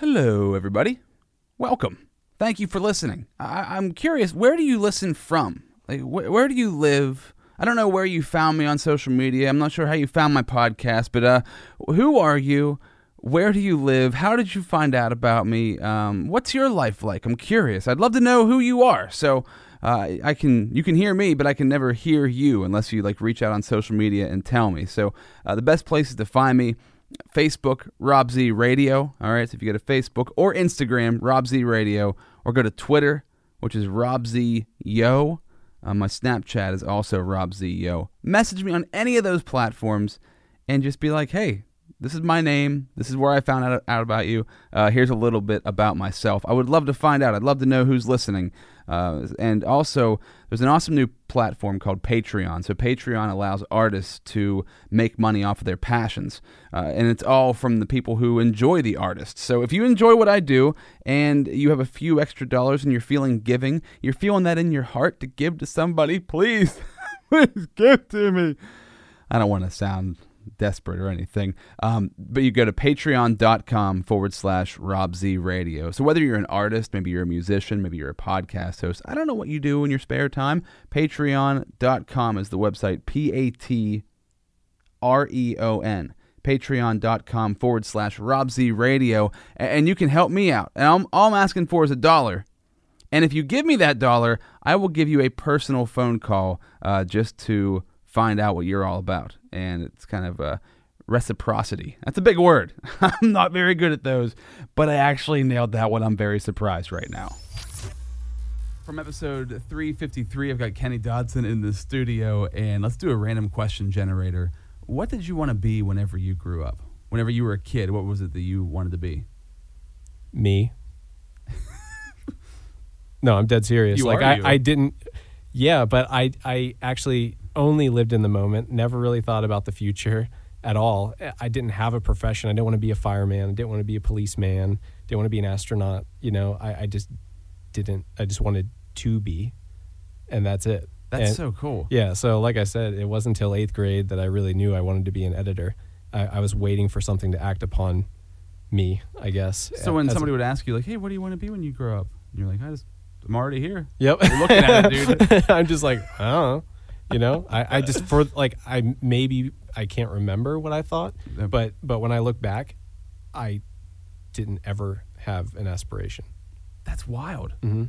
Hello, everybody. Welcome. Thank you for listening. I- I'm curious, where do you listen from? Like, wh- where do you live? I don't know where you found me on social media. I'm not sure how you found my podcast, but uh, who are you? Where do you live? How did you find out about me? Um, what's your life like? I'm curious. I'd love to know who you are. So uh, I can you can hear me, but I can never hear you unless you like reach out on social media and tell me. So uh, the best places to find me. Facebook, Rob Z Radio. All right, so if you go to Facebook or Instagram, Rob Z Radio, or go to Twitter, which is Rob Z Yo. Uh, my Snapchat is also Rob Z Yo. Message me on any of those platforms and just be like, hey, this is my name. This is where I found out, out about you. Uh, here's a little bit about myself. I would love to find out. I'd love to know who's listening. Uh, and also, there's an awesome new platform called Patreon. So, Patreon allows artists to make money off of their passions. Uh, and it's all from the people who enjoy the artist. So, if you enjoy what I do and you have a few extra dollars and you're feeling giving, you're feeling that in your heart to give to somebody, please, please give to me. I don't want to sound desperate or anything. Um, but you go to patreon.com forward slash Rob Z Radio. So whether you're an artist, maybe you're a musician, maybe you're a podcast host, I don't know what you do in your spare time. Patreon.com is the website. P A T R E O N. Patreon.com forward slash Rob Z Radio. And you can help me out. And I'm, all I'm asking for is a dollar. And if you give me that dollar, I will give you a personal phone call uh, just to find out what you're all about. And it's kind of a reciprocity. That's a big word. I'm not very good at those, but I actually nailed that one. I'm very surprised right now. From episode 353, I've got Kenny Dodson in the studio, and let's do a random question generator. What did you want to be whenever you grew up? Whenever you were a kid, what was it that you wanted to be? me. no, I'm dead serious. You like are I, you. I didn't yeah, but I I actually only lived in the moment, never really thought about the future at all. I didn't have a profession. I didn't want to be a fireman. I didn't want to be a policeman. Didn't want to be an astronaut. You know, I, I just didn't I just wanted to be. And that's it. That's And- so cool. yeah, so like I said, it wasn't until eighth grade that I really knew I wanted to be an editor. I, I was waiting for something to act upon me, I guess. So when as a- somebody would ask you, like, "Hey, what do you want to be when you grow up?" And you're like, "I just, I'm already here." Yep. You're looking at it, dude. I'm just like, I don't know. You know, I, I just for like I maybe I can't remember what I thought, but but when I look back, I didn't ever have an aspiration. That's wild. hmm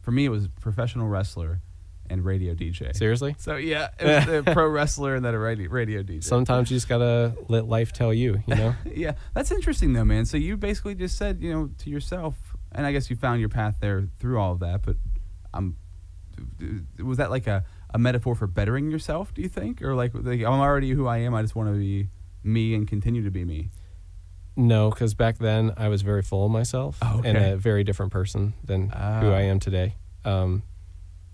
For me, it was professional wrestler and radio DJ. Seriously, So yeah, it was a pro wrestler and then a radio, radio DJ. sometimes you just gotta let life tell you. You know. yeah, that's interesting though, man. So you basically just said, you know, to yourself, and I guess you found your path there through all of that. But I'm, was that like a, a metaphor for bettering yourself? Do you think, or like, like I'm already who I am. I just want to be me and continue to be me. No, because back then I was very full of myself Oh, and a very different person than who Ah. I am today. Um,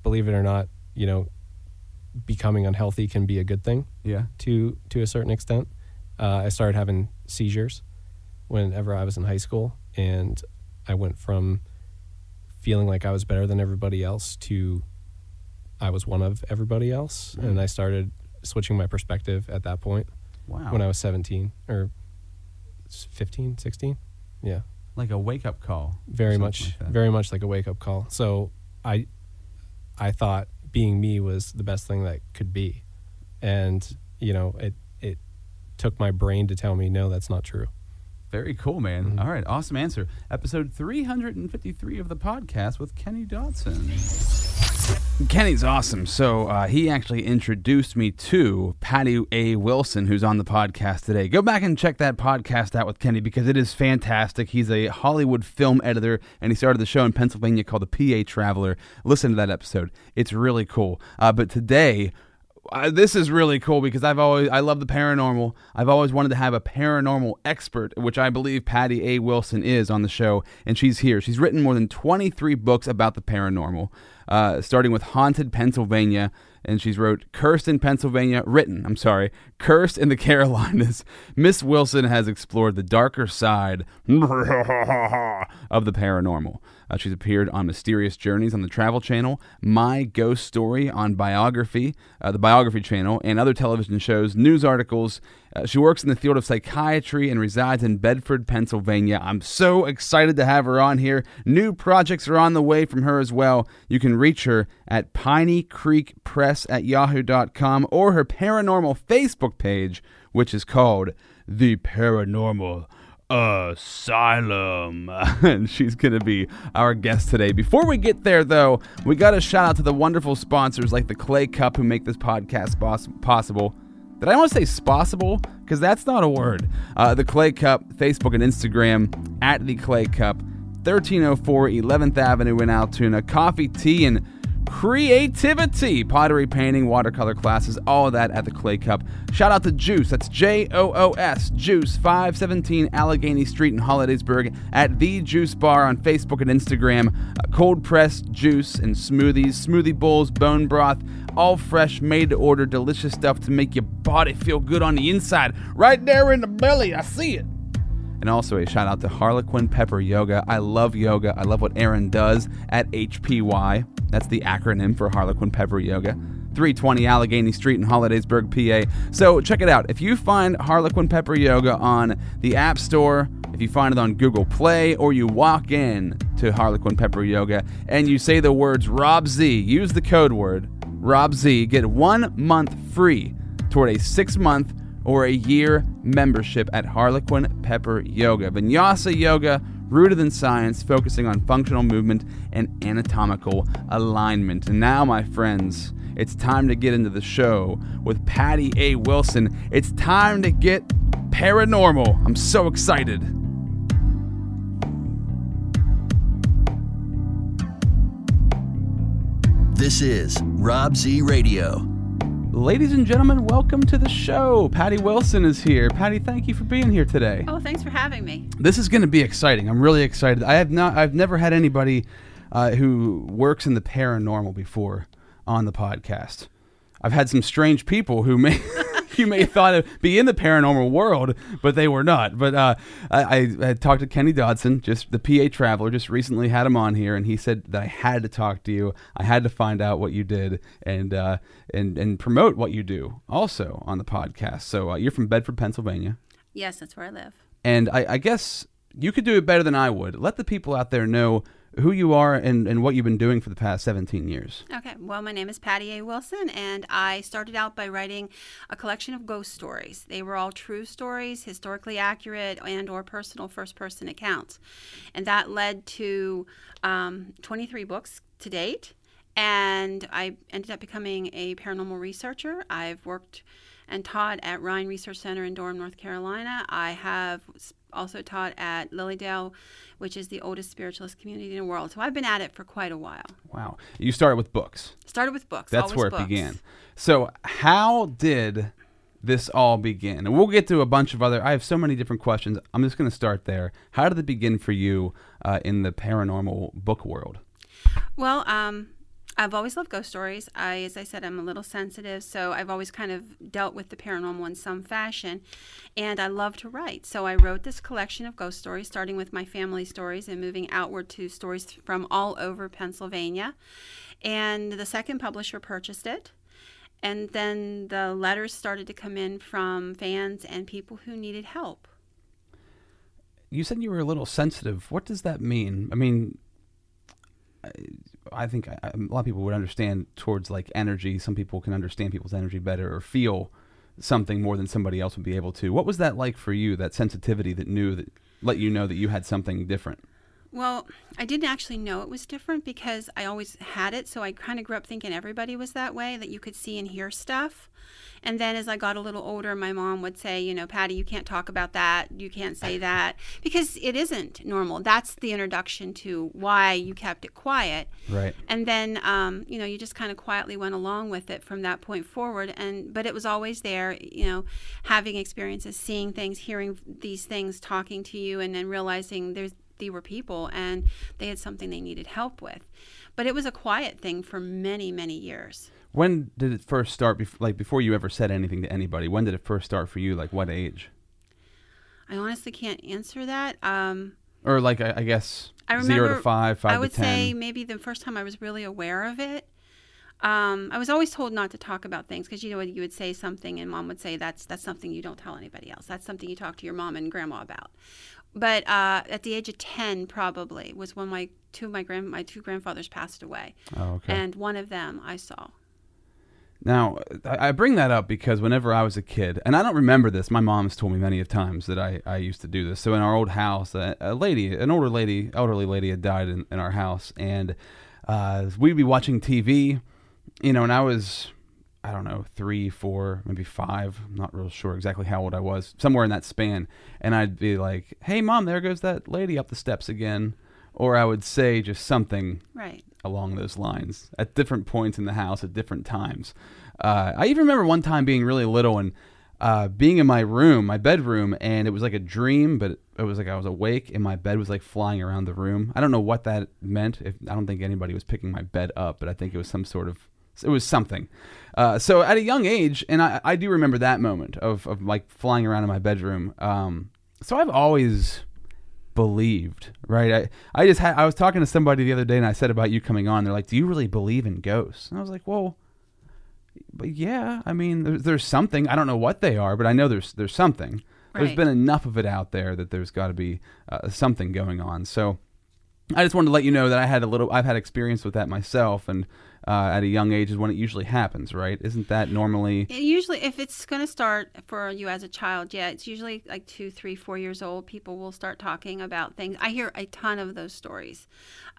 believe it or not, you know, becoming unhealthy can be a good thing. Yeah. to to a certain extent. Uh, I started having seizures whenever I was in high school, and I went from feeling like I was better than everybody else to I was one of everybody else, Mm. and I started switching my perspective at that point Wow. when I was 17 or s- 15, 16. Yeah, like a wake up call. very much, like very much like a wake up call. So I, I thought being me was the best thing that could be, and you know it it took my brain to tell me no, that's not true. Very cool, man. Mhm. All right, awesome answer. Episode 353 of the podcast with Kenny Dodson. Kenny's awesome. So uh, he actually introduced me to Patty A. Wilson, who's on the podcast today. Go back and check that podcast out with Kenny because it is fantastic. He's a Hollywood film editor, and he started the show in Pennsylvania called The PA Traveler. Listen to that episode; it's really cool. Uh, but today uh, this is really cool because I've always I love the paranormal. I've always wanted to have a paranormal expert, which I believe Patty A. Wilson is on the show, and she's here. She's written more than 23 books about the paranormal, uh, starting with Haunted Pennsylvania, and she's wrote Cursed in Pennsylvania, written, I'm sorry, Cursed in the Carolinas. Miss Wilson has explored the darker side of the paranormal. Uh, she's appeared on Mysterious Journeys on the Travel Channel, My Ghost Story on Biography, uh, the Biography Channel, and other television shows, news articles, Uh, she works in the field of psychiatry and resides in Bedford, Pennsylvania. I'm so excited to have her on here. New projects are on the way from her as well. You can reach her at Piney Creek Press at yahoo.com or her paranormal Facebook page, which is called The Paranormal Asylum. and she's going to be our guest today. Before we get there, though, we got to shout out to the wonderful sponsors like the Clay Cup who make this podcast boss- possible. Did I want to say possible? Because that's not a word. Uh, the Clay Cup, Facebook and Instagram at the Clay Cup, 1304 11th Avenue in Altoona. Coffee, tea, and creativity. Pottery, painting, watercolor classes, all of that at the Clay Cup. Shout out to Joos, that's J O O S. Joos, 517 Allegheny Street in Hollidaysburg at The Juice Bar on Facebook and Instagram. Uh, cold pressed juice and smoothies, smoothie bowls, bone broth, all fresh, made to order, delicious stuff to make your body feel good on the inside. Right there in the belly, I see it. And also a shout out to Harlequin Pepper Yoga. I love yoga. I love what Aaron does at HPY. That's the acronym for Harlequin Pepper Yoga. 320 Allegheny Street in Hollidaysburg, PA. So check it out. If you find Harlequin Pepper Yoga on the App Store, if you find it on Google Play, or you walk in to Harlequin Pepper Yoga and you say the words Rob Z, use the code word Rob Z, get one month free toward a six month or a year membership at Harlequin Pepper Yoga. Vinyasa Yoga, rooted in science, focusing on functional movement and anatomical alignment. And now, my friends, it's time to get into the show with Patty A. Wilson. It's time to get paranormal. I'm so excited. This is Rob Z Radio. Ladies and gentlemen, welcome to the show. Patty Wilson is here. Patty, thank you for being here today. Oh, thanks for having me. This is going to be exciting. I'm really excited. I have not. I've never had anybody uh, who works in the paranormal before on the podcast. I've had some strange people who may you may have thought of be in the paranormal world, but they were not. But uh, I, I talked to Kenny Dodson, just the PA traveler, just recently had him on here, and he said that I had to talk to you. I had to find out what you did and uh, and and promote what you do also on the podcast. So uh, you're from Bedford, Pennsylvania. Yes, that's where I live. And I, I guess you could do it better than I would. Let the people out there know who you are and, and what you've been doing for the past 17 years. Okay, well, my name is Patty A. Wilson, and I started out by writing a collection of ghost stories. They were all true stories, historically accurate, and or personal first-person accounts. And that led to um, 23 books to date, and I ended up becoming a paranormal researcher. I've worked and taught at Rhine Research Center in Durham, North Carolina. I have also taught at Lily Dale, which is the oldest spiritualist community in the world. So I've been at it for quite a while. Wow. You started with books. Started with books. That's where it books. began. So, how did this all begin? And we'll get to a bunch of other. I have so many different questions. I'm just going to start there. How did it begin for you uh, in the paranormal book world? Well, um, I've always loved ghost stories. I, as I said, I'm a little sensitive, so I've always kind of dealt with the paranormal in some fashion, and I love to write. So I wrote this collection of ghost stories, starting with my family stories and moving outward to stories from all over Pennsylvania. And the second publisher purchased it. And then the letters started to come in from fans and people who needed help. You said you were a little sensitive. What does that mean? I mean, I, I think uh, a lot of people would understand towards like energy. Some people can understand people's energy better or feel something more than somebody else would be able to. What was that like for you? That sensitivity that knew that let you know that you had something different. Well, I didn't actually know it was different because I always had it. So I kind of grew up thinking everybody was that way, that you could see and hear stuff. And then as I got a little older, my mom would say, you know, Patty, you can't talk about that. You can't say that because it isn't normal. That's the introduction to why you kept it quiet. Right. And then, um, you know, you just kind of quietly went along with it from that point forward. And but it was always there, you know, having experiences, seeing things, hearing these things, talking to you, and then realizing there's they were people and they had something they needed help with. But it was a quiet thing for many, many years. When did it first start? Like before you ever said anything to anybody, when did it first start for you? Like what age? I honestly can't answer that. Um, Or like I, I guess I zero to remember- five, five I would say maybe the first time I was really aware of it Um, I was always told not to talk about things because you know you would say something and mom would say that's that's something you don't tell anybody else. That's something you talk to your mom and grandma about. But uh, at the age of ten, probably was when my two of my grand my two grandfathers passed away, Oh, okay. and one of them I saw. Now, I bring that up because whenever I was a kid, and I don't remember this, my mom's told me many of times that I, I used to do this. So in our old house, a, a lady, an older lady, elderly lady had died in, in our house, and uh, we'd be watching TV, you know, and I was, I don't know, three, four, maybe five. I'm not real sure exactly how old I was, somewhere in that span. And I'd be like, hey, mom, there goes that lady up the steps again. Or I would say just something Right. along those lines at different points in the house at different times. Uh, I even remember one time being really little and uh, being in my room, my bedroom, and it was like a dream, but it was like I was awake and my bed was like flying around the room. I don't know what that meant. If I don't think anybody was picking my bed up, but I think it was some sort of it was something. Uh, so at a young age, and I, I do remember that moment of, of like flying around in my bedroom. Um, so I've always believed, right? I, I just had, I was talking to somebody the other day and I said about you coming on. They're like, do you really believe in ghosts? And I was like, well, but yeah, I mean, there's, there's something. I don't know what they are, but I know there's, there's something. There's been enough of it out there that there's got to be uh, something going on. So I just wanted to let you know that I had a little, I've had experience with that myself. And uh, at a young age is when it usually happens, right? Isn't that normally? It usually, if it's going to start for you as a child, yeah, it's usually like two, three, four years old. People will start talking about things. I hear a ton of those stories.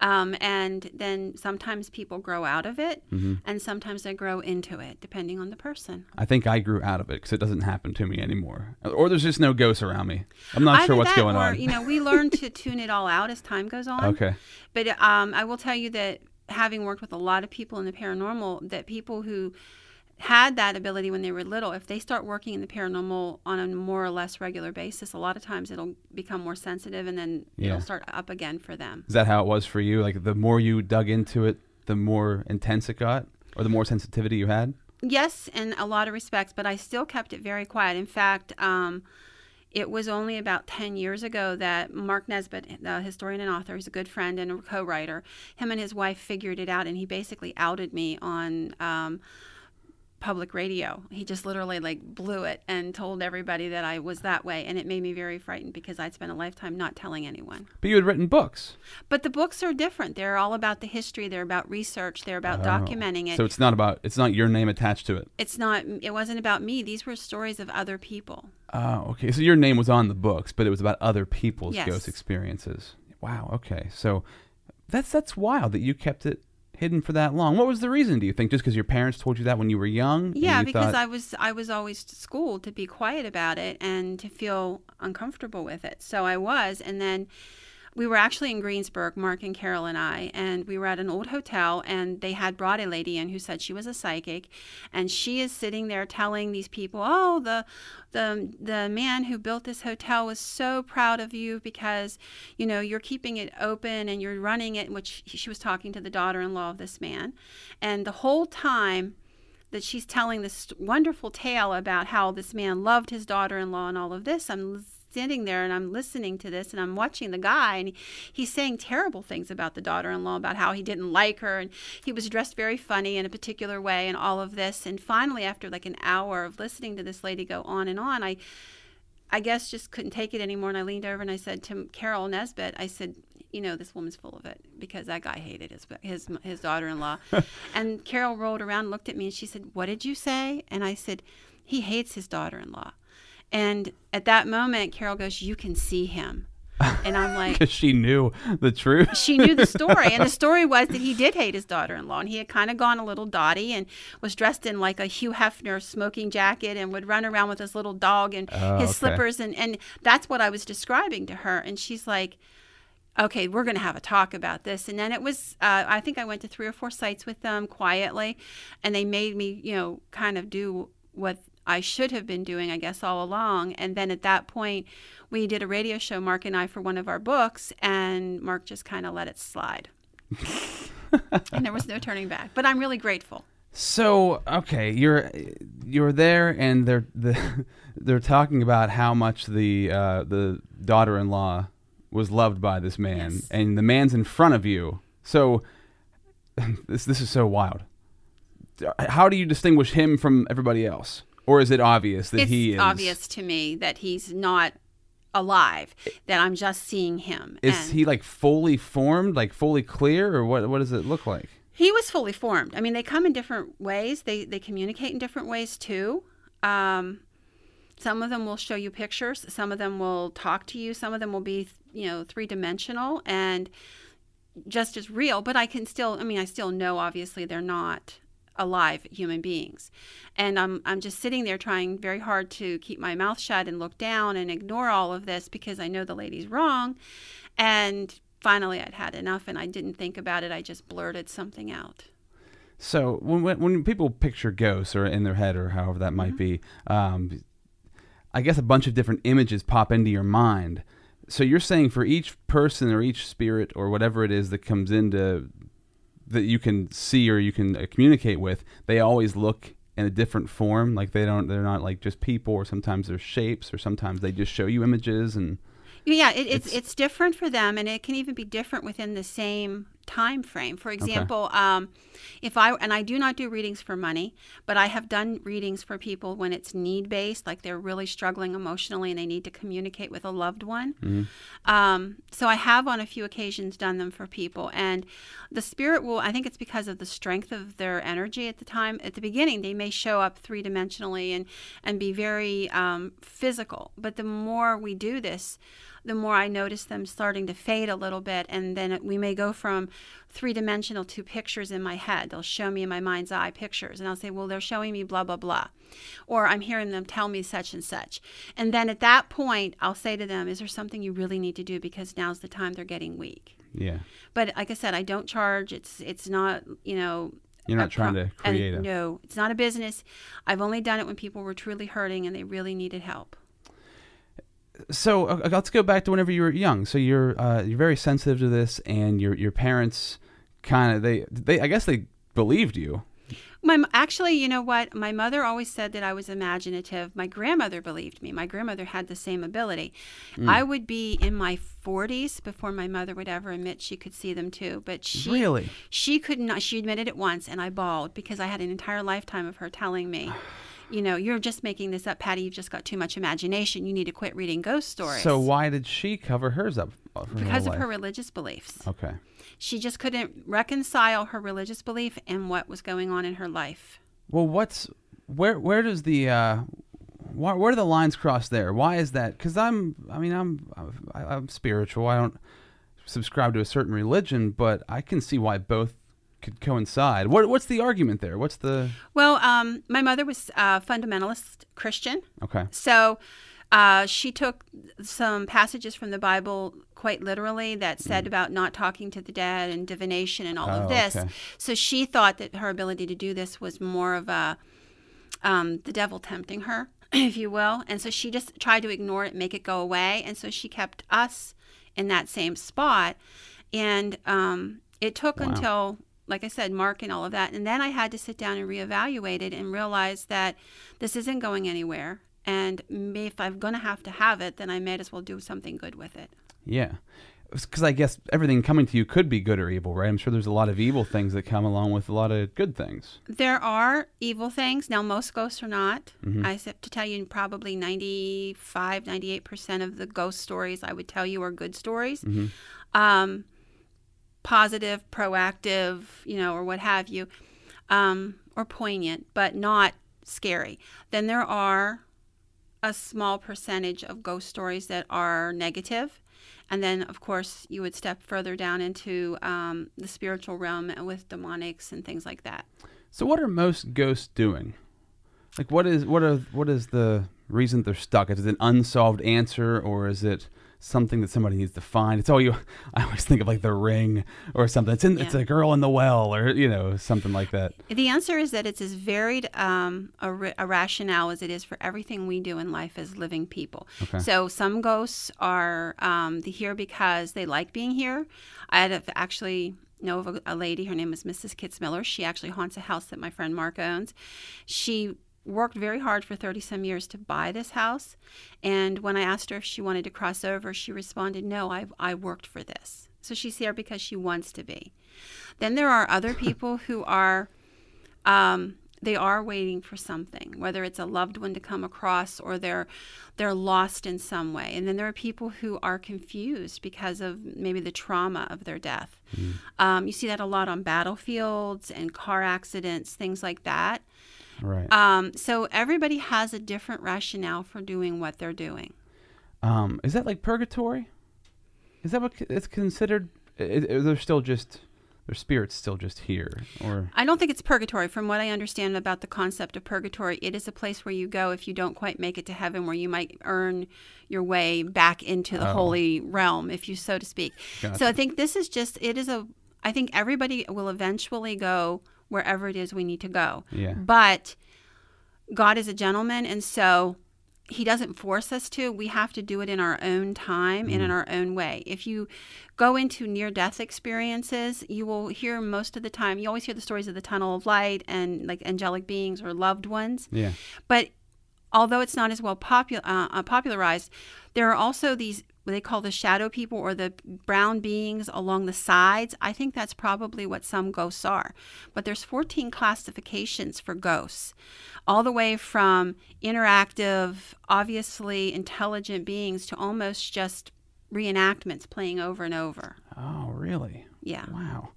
Um, and then sometimes people grow out of it, Mm-hmm. and sometimes they grow into it, depending on the person. I think I grew out of it because it doesn't happen to me anymore, or there's just no ghosts around me. I'm not Either sure what's going or, on. You know, we learn to tune it all out as time goes on. okay. But um, I will tell you that having worked with a lot of people in the paranormal, that people who had that ability when they were little, if they start working in the paranormal on a more or less regular basis, a lot of times it'll become more sensitive and then Yeah. it'll start up again for them. Is that how it was for you? Like the more you dug into it, the more intense it got, or the more sensitivity you had. Yes, in a lot of respects, but I still kept it very quiet. In fact, um, it was only about 10 years ago that Mark Nesbitt, the historian and author, he's a good friend and a co writer, him and his wife figured it out, and he basically outed me on. Um, public radio he just literally like blew it and told everybody that i was that way and it made me very frightened because i'd spent a lifetime not telling anyone But you had written books. but the books are different they're all about the history they're about research they're about oh. documenting it Oh. So it's not about it's not your name attached to it. it's not it wasn't about me these were stories of other people Oh, okay. So your name was on the books, but it was about other people's Yes. ghost experiences. Wow. Okay. So that's that's wild that you kept it hidden for that long. What was the reason? Do you think just because your parents told you that when you were young? yeah you because thought- i was i was always schooled to be quiet about it and to feel uncomfortable with it so i was and then we were actually in Greensburg, Mark and Carol and I, and we were at an old hotel, and they had brought a lady in who said she was a psychic, and she is sitting there telling these people, "Oh, the the the man who built this hotel was so proud of you because, you know, you're keeping it open and you're running it." Which she was talking to the daughter-in-law of this man, and the whole time that she's telling this wonderful tale about how this man loved his daughter-in-law and all of this i'm sitting there and i'm listening to this and i'm watching the guy and he's saying terrible things about the daughter-in-law about how he didn't like her and he was dressed very funny in a particular way and all of this and finally after like an hour of listening to this lady go on and on i I guess just couldn't take it anymore. And I leaned over and I said to Carol Nesbitt, I said, you know, this woman's full of it because that guy hated his his his daughter-in-law. and Carol rolled around, looked at me, and she said, "What did you say?" And I said, "He hates his daughter-in-law." And at that moment, Carol goes, "You can see him." And I'm like, because she knew the truth. she knew the story and the story was that he did hate his daughter-in-law and he had kind of gone a little dotty and was dressed in like a hugh hefner smoking jacket and would run around with his little dog and Oh, his okay. slippers and, and that's what i was describing to her and she's like okay we're going to have a talk about this and then it was uh, i think i went to three or four sites with them quietly and they made me you know kind of do what I should have been doing, I guess, all along. And then at that point, we did a radio show, Mark and I, for one of our books, and Mark just kind of let it slide. and there was no turning back. But I'm really grateful. So okay, you're you're there, and they're the, they're talking about how much the uh, the daughter-in-law was loved by this man, Yes. and the man's in front of you. So this this is so wild. how do you distinguish him from everybody else, or is it obvious that it's he is obvious to me that he's not alive. That I'm just seeing him. Is And he like fully formed, like fully clear, or what? What does it look like? He was fully formed. I mean, they come in different ways. They they communicate in different ways too. Um, some of them will show you pictures. Some of them will talk to you. Some of them will be, you know, three dimensional and just as real. But I can still. I mean, I still know. Obviously, they're not alive human beings, and I'm I'm just sitting there trying very hard to keep my mouth shut and look down and ignore all of this because I know the lady's wrong, and finally I'd had enough and I didn't think about it. I just blurted something out. So when when, when people picture ghosts or in their head or however that might be, um, I guess a bunch of different images pop into your mind. So you're saying for each person or each spirit or whatever it is that comes into that you can see or you can uh, communicate with, they always look in a different form. Like they don't, they're not like just people, or sometimes they're shapes, or sometimes they just show you images and. Yeah, it, it's It's- it's different for them, and it can even be different within the same time frame. For example, um, if I and I do not do readings for money, but I have done readings for people when it's need based, like they're really struggling emotionally and they need to communicate with a loved one. Um, so I have on a few occasions done them for people, and the spirit will. I think it's because of the strength of their energy at the time. At the beginning, they may show up three dimensionally and and be very um, physical, but the more we do this, the more I notice them starting to fade a little bit, and then we may go from three dimensional to pictures in my head. They'll show me in my mind's eye pictures, and I'll say, "Well, they're showing me blah blah blah," or I'm hearing them tell me such and such. And then at that point, I'll say to them, "Is there something you really need to do because now's the time they're getting weak." Yeah. But like I said, I don't charge. It's it's not you know. You're not trying to create a- No, it's not a business. I've only done it when people were truly hurting and they really needed help. So uh, let's go back to whenever you were young. So you're uh, you're very sensitive to this, and your your parents kind of they they I guess they believed you. My actually, you know what? My mother always said that I was imaginative. My grandmother believed me. My grandmother had the same ability. I would be in my 40s before my mother would ever admit she could see them too. But she Really? she could not. She admitted it once, and I bawled because I had an entire lifetime of her telling me. You know, you're just making this up, Patty. You've just got too much imagination. You need to quit reading ghost stories. So why did she cover hers up? uh, because whole of her religious beliefs. Okay. She just couldn't reconcile her religious belief and what was going on in her life. Well, what's where where does the uh, why, where do the lines cross there? Why is that? Because I'm I mean I'm I, I'm spiritual. I don't subscribe to a certain religion, but I can see why both could coincide. What what's the argument there? What's the Well, um, my mother was a fundamentalist Christian, okay? so uh, she took some passages from the Bible quite literally that said about not talking to the dead and divination and all Mm. Oh, of this. okay. So she thought that her ability to do this was more of a um, the devil tempting her, if you will. And so she just tried to ignore it, make it go away. And so she kept us in that same spot. And um, it took until, like I said, Mark and all of that. And then I had to sit down and reevaluate it and realize that this isn't going anywhere. And if I'm going to have to have it, then I may as well do something good with it. Yeah. Because I guess everything coming to you could be good or evil, right? I'm sure there's a lot of evil things that come along with a lot of good things. There are evil things. Now, most ghosts are not. I have to tell you, probably 95, 98% of the ghost stories I would tell you are good stories. Um, positive, proactive, you know, or what have you, um, or poignant, but not scary. Then there are a small percentage of ghost stories that are negative. And then, of course, you would step further down into um, the spiritual realm with demonics and things like that. So what are most ghosts doing? Like what is what are what is the reason they're stuck? Is it an unsolved answer or is it something that somebody needs to find? It's all you I always think of like the ring or something. It's in it's a girl in the well or you know, something like that. The answer is that it's as varied um, a, a rationale as it is for everything we do in life as living people. Okay. So some ghosts are um, here because they like being here. I had actually know of a, a lady. Her name is Mrs. Kitzmiller. She actually haunts a house that my friend Mark owns. She worked very hard for 30 some years to buy this house and when i asked her if she wanted to cross over she responded no i, I worked for this so she's here because she wants to be then there are other people who are um, they are waiting for something, whether it's a loved one to come across or they're they're lost in some way. And then there are people who are confused because of maybe the trauma of their death. Um, you see that a lot on battlefields and car accidents, things like that. Right. Um, so everybody has a different rationale for doing what they're doing. Um, is that like purgatory? Is that what it's considered? They're still just their spirits still just here, or I don't think it's purgatory. From what I understand about the concept of purgatory, it is a place where you go if you don't quite make it to heaven, where you might earn your way back into the Oh. holy realm, if you so to speak. So I think this is just, it is a, I think everybody will eventually go wherever it is we need to go. yeah, But God is a gentleman, and so He doesn't force us to. We have to do it in our own time and in our own way. If you go into near death experiences, you will hear most of the time, you always hear the stories of the tunnel of light and like angelic beings or loved ones. yeah, But although it's not as well popu- uh, uh, popularized, there are also these what they call the shadow people or the brown beings along the sides. I think that's probably what some ghosts are. But there's 14 classifications for ghosts, all the way from interactive, obviously intelligent beings to almost just reenactments playing over and over. Oh, really? Yeah. Wow.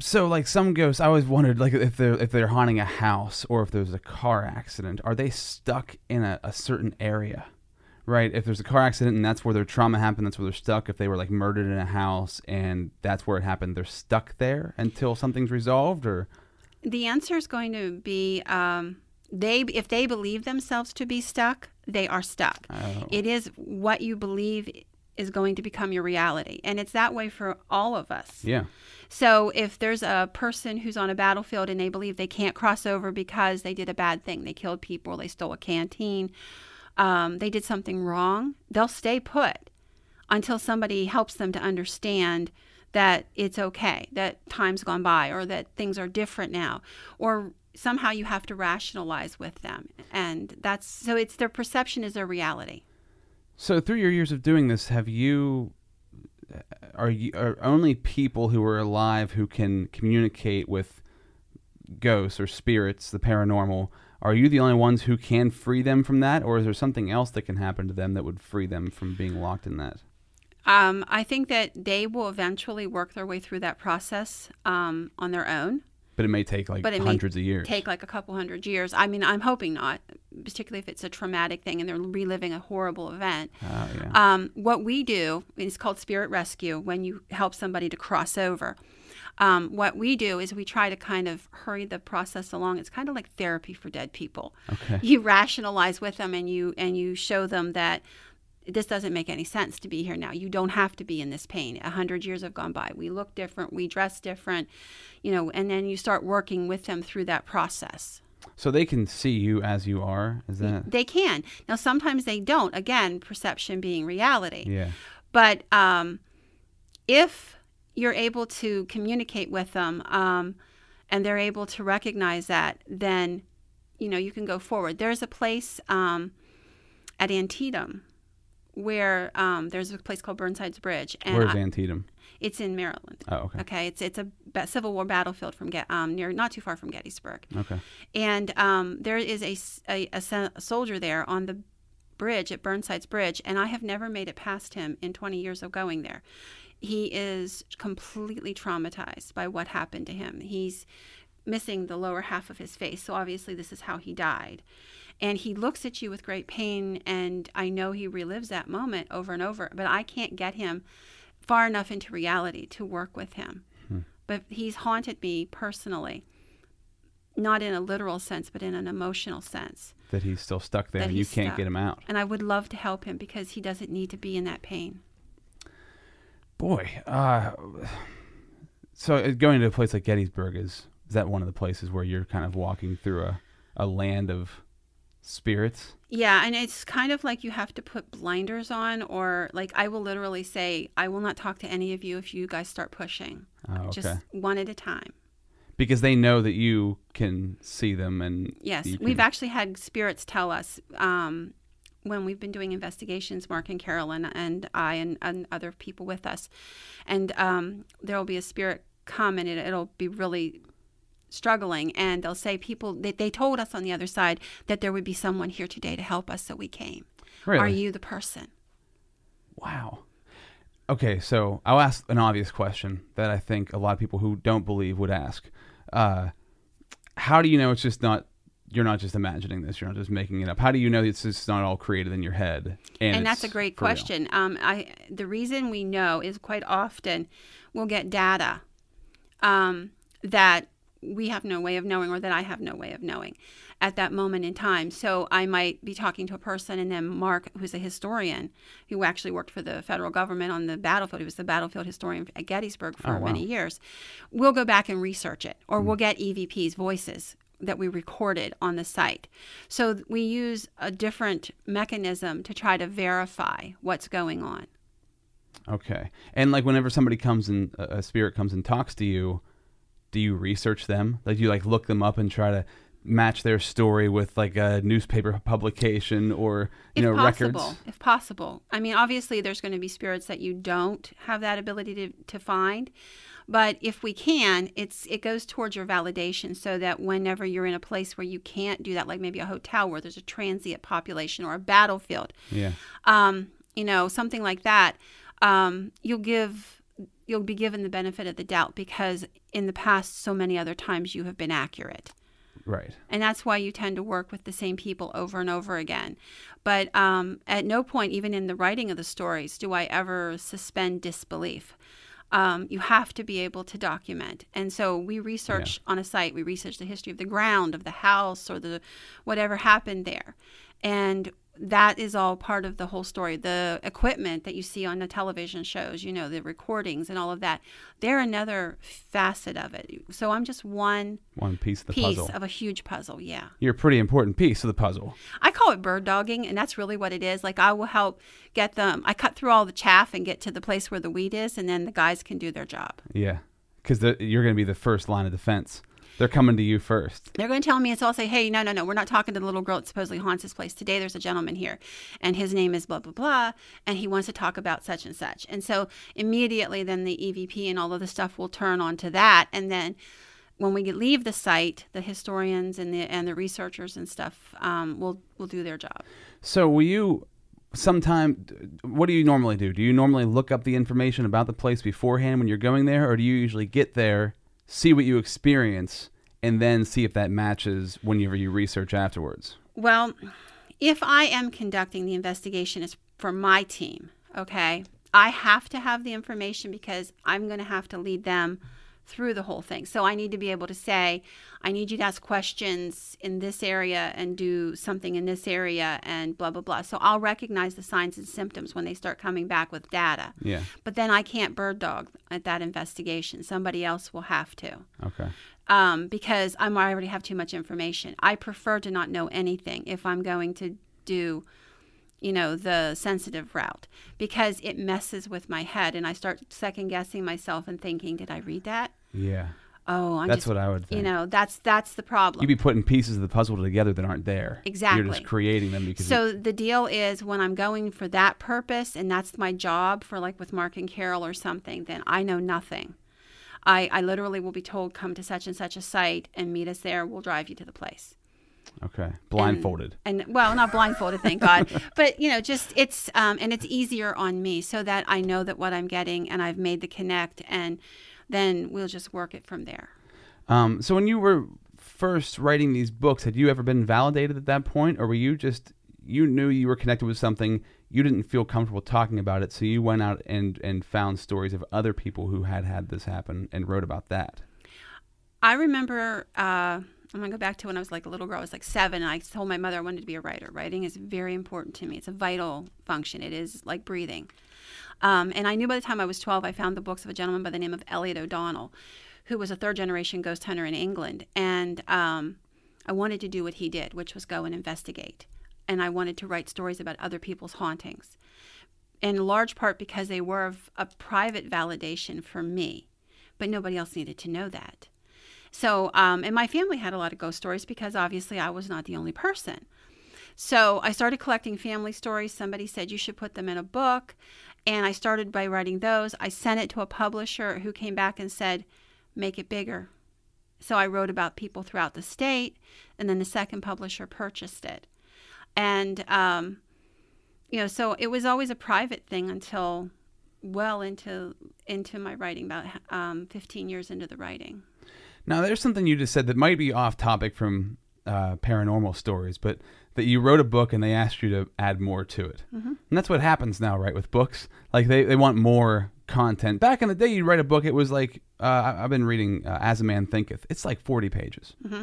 So, like some ghosts, I always wondered, like if they're if they're haunting a house or if there's a car accident, are they stuck in a, a certain area? Right. If there's a car accident and that's where their trauma happened, that's where they're stuck. If they were like murdered in a house and that's where it happened, they're stuck there until something's resolved. Or The answer is going to be um, they if they believe themselves to be stuck, they are stuck. Oh. It is what you believe is going to become your reality, and it's that way for all of us. yeah, So if there's a person who's on a battlefield and they believe they can't cross over because they did a bad thing, they killed people, they stole a canteen, um, they did something wrong, they'll stay put until somebody helps them to understand that it's okay, that time's gone by, or that things are different now, or somehow you have to rationalize with them, and that's so it's their perception is their reality. So through your years of doing this, have you are you are only people who are alive who can communicate with ghosts or spirits, the paranormal? Are you the only ones who can free them from that, or is there something else that can happen to them that would free them from being locked in that? Um, I think that they will eventually work their way through that process um, on their own. But it may take like But it may hundreds of years. Take like a couple hundred years. I mean, I'm hoping not, particularly if it's a traumatic thing and they're reliving a horrible event. oh yeah. Um, what we do is called spirit rescue when you help somebody to cross over. Um, what we do is we try to kind of hurry the process along. It's kind of like therapy for dead people. Okay. You rationalize with them and you and you show them that this doesn't make any sense to be here now. You don't have to be in this pain. A hundred years have gone by. We look different. We dress different. You know, and then you start working with them through that process. So they can see you as you are. Is that? They can. Now, sometimes they don't. Again, perception being reality. Yeah. But um, if you're able to communicate with them um, and they're able to recognize that, then you know you can go forward. There's a place um, at Antietam where um, there's a place called Burnside's Bridge, and Where's I- Antietam? it's in Maryland. Oh, okay. Okay, it's it's a ba- Civil War battlefield from Get, um, near not too far from Gettysburg. Okay. And um, there is a, a- a soldier there on the bridge at Burnside's Bridge, and I have never made it past him in 20 years of going there. He is completely traumatized by what happened to him. He's missing the lower half of his face, so obviously this is how he died. And he looks at you with great pain, and I know he relives that moment over and over, but I can't get him far enough into reality to work with him. Hmm. But he's haunted me personally not in a literal sense, but in an emotional sense. That he's still stuck there and you can't stuck. get him out. And I would love to help him because he doesn't need to be in that pain. Boy, uh, so uh, going to a place like Gettysburg is is that one of the places where you're kind of walking through a, a land of spirits? Yeah, and it's kind of like you have to put blinders on, or like I will literally say, I will not talk to any of you if you guys start pushing. Oh, okay. Just one at a time. because they know that you can see them and Yes, you we've actually had spirits tell us um, when we've been doing investigations, Mark and Carolyn and I and, and other people with us, and um, there will be a spirit come and it, it'll be really struggling and they'll say people they, they told us on the other side that there would be someone here today to help us so we came Really? are you the person Wow. Okay, so I'll ask an obvious question that I think a lot of people who don't believe would ask. Uh, how do you know it's just not? You're not just imagining this. You're not just making it up. How do you know it's just not all created in your head? And, and that's a great question. Um, I the reason we know is quite often we'll get data um, that we have no way of knowing, or that I have no way of knowing at that moment in time. So I might be talking to a person, and then Mark, who's a historian, who actually worked for the federal government on the battlefield, he was the battlefield historian at Gettysburg for Oh, wow. many years. We'll go back and research it, or Hmm. we'll get EVP's voices that we recorded on the site. So we use a different mechanism to try to verify what's going on. Okay, and like whenever somebody comes and a spirit comes and talks to you, do you research them? Like do you like look them up and try to match their story with like a newspaper publication or you if know possible, records? if possible. I mean, obviously, there's going to be spirits that you don't have that ability to, to find, but if we can, it's it goes towards your validation, so that whenever you're in a place where you can't do that, like maybe a hotel where there's a transient population or a battlefield, Yeah. um, you know, something like that, um, you'll give you'll be given the benefit of the doubt because in the past, so many other times you have been accurate. Right. And that's why you tend to work with the same people over and over again. But um, at no point, even in the writing of the stories, do I ever suspend disbelief. Um, you have to be able to document. And so we research on a site, we research the history of the ground, of the house, or the whatever happened there. And that is all part of the whole story. The equipment that you see on the television shows, you know, the recordings and all of that, they're another facet of it. So I'm just one One piece of the piece puzzle. of a huge puzzle. Yeah. You're a pretty important piece of the puzzle. I call it bird dogging, and that's really what it is. Like, I will help get them, I cut through all the chaff and get to the place where the wheat is, and then the guys can do their job. Yeah, because you're going to be the first line of defense. They're coming to you first. They're going to tell me, and so I'll say, hey, no, no, no, we're not talking to the little girl that supposedly haunts this place. Today there's a gentleman here, and his name is blah, blah, blah, and he wants to talk about such and such. And so immediately then the EVP and all of the stuff will turn on to that. And then when we leave the site, the historians and the and the researchers and stuff um, will will do their job. So, will you sometime? What do you normally do? Do you normally look up the information about the place beforehand when you're going there, or do you usually get there, see what you experience, and then see if that matches whenever you research afterwards? Well, if I am conducting the investigation as for my team, okay, I have to have the information because I'm going to have to lead them through the whole thing. So I need to be able to say, I need you to ask questions in this area and do something in this area and blah, blah, blah. So I'll recognize the signs and symptoms when they start coming back with data. Yeah. But then I can't bird dog at that investigation. Somebody else will have to Okay. um, because I'm, I already have too much information. I prefer to not know anything if I'm going to do, you know, the sensitive route because it messes with my head and I start second guessing myself and thinking, did I read that? Yeah. Oh, I'm That's just, what I would think. You know, that's that's the problem. You'd be putting pieces of the puzzle together that aren't there. Exactly. You're just creating them because. So the deal is when I'm going for that purpose and that's my job for like with Mark and Carol or something, then I know nothing. I, I literally will be told come to such and such a site and meet us there. We'll drive you to the place. Okay. Blindfolded. and well not blindfolded thank god but you know just it's um, and it's easier on me so that i know that what i'm getting and i've made the connect and then we'll just work it from there Um, so when you were first writing these books, had you ever been validated at that point, or were you just you knew you were connected with something, you didn't feel comfortable talking about it, so you went out and and found stories of other people who had had this happen and wrote about that? i remember uh, i'm to go back to when i was like a little girl i was like seven and i told my mother i wanted to be a writer writing is very important to me it's a vital function it is like breathing um, and i knew by the time i was 12 i found the books of a gentleman by the name of elliott o'donnell who was a third generation ghost hunter in england and um, I wanted to do what he did, which was go and investigate. And I wanted to write stories about other people's hauntings. In large part because they were of a private validation for me, but nobody else needed to know that. So, um, and my family had a lot of ghost stories because obviously I was not the only person. So I started collecting family stories. Somebody said you should put them in a book. And I started by writing those. I sent it to a publisher who came back and said, make it bigger. So I wrote about people throughout the state, and then the second publisher purchased it. And, um, you know, so it was always a private thing until well into into my writing, about um, 15 years into the writing. Now, there's something you just said that might be off topic from uh, paranormal stories, but that you wrote a book and they asked you to add more to it. Mm-hmm. And that's what happens now, right, with books. Like, they, they want more content. Back in the day, you write a book, it was like, uh, I've been reading uh, As a Man Thinketh. It's like 40 pages. Mm-hmm.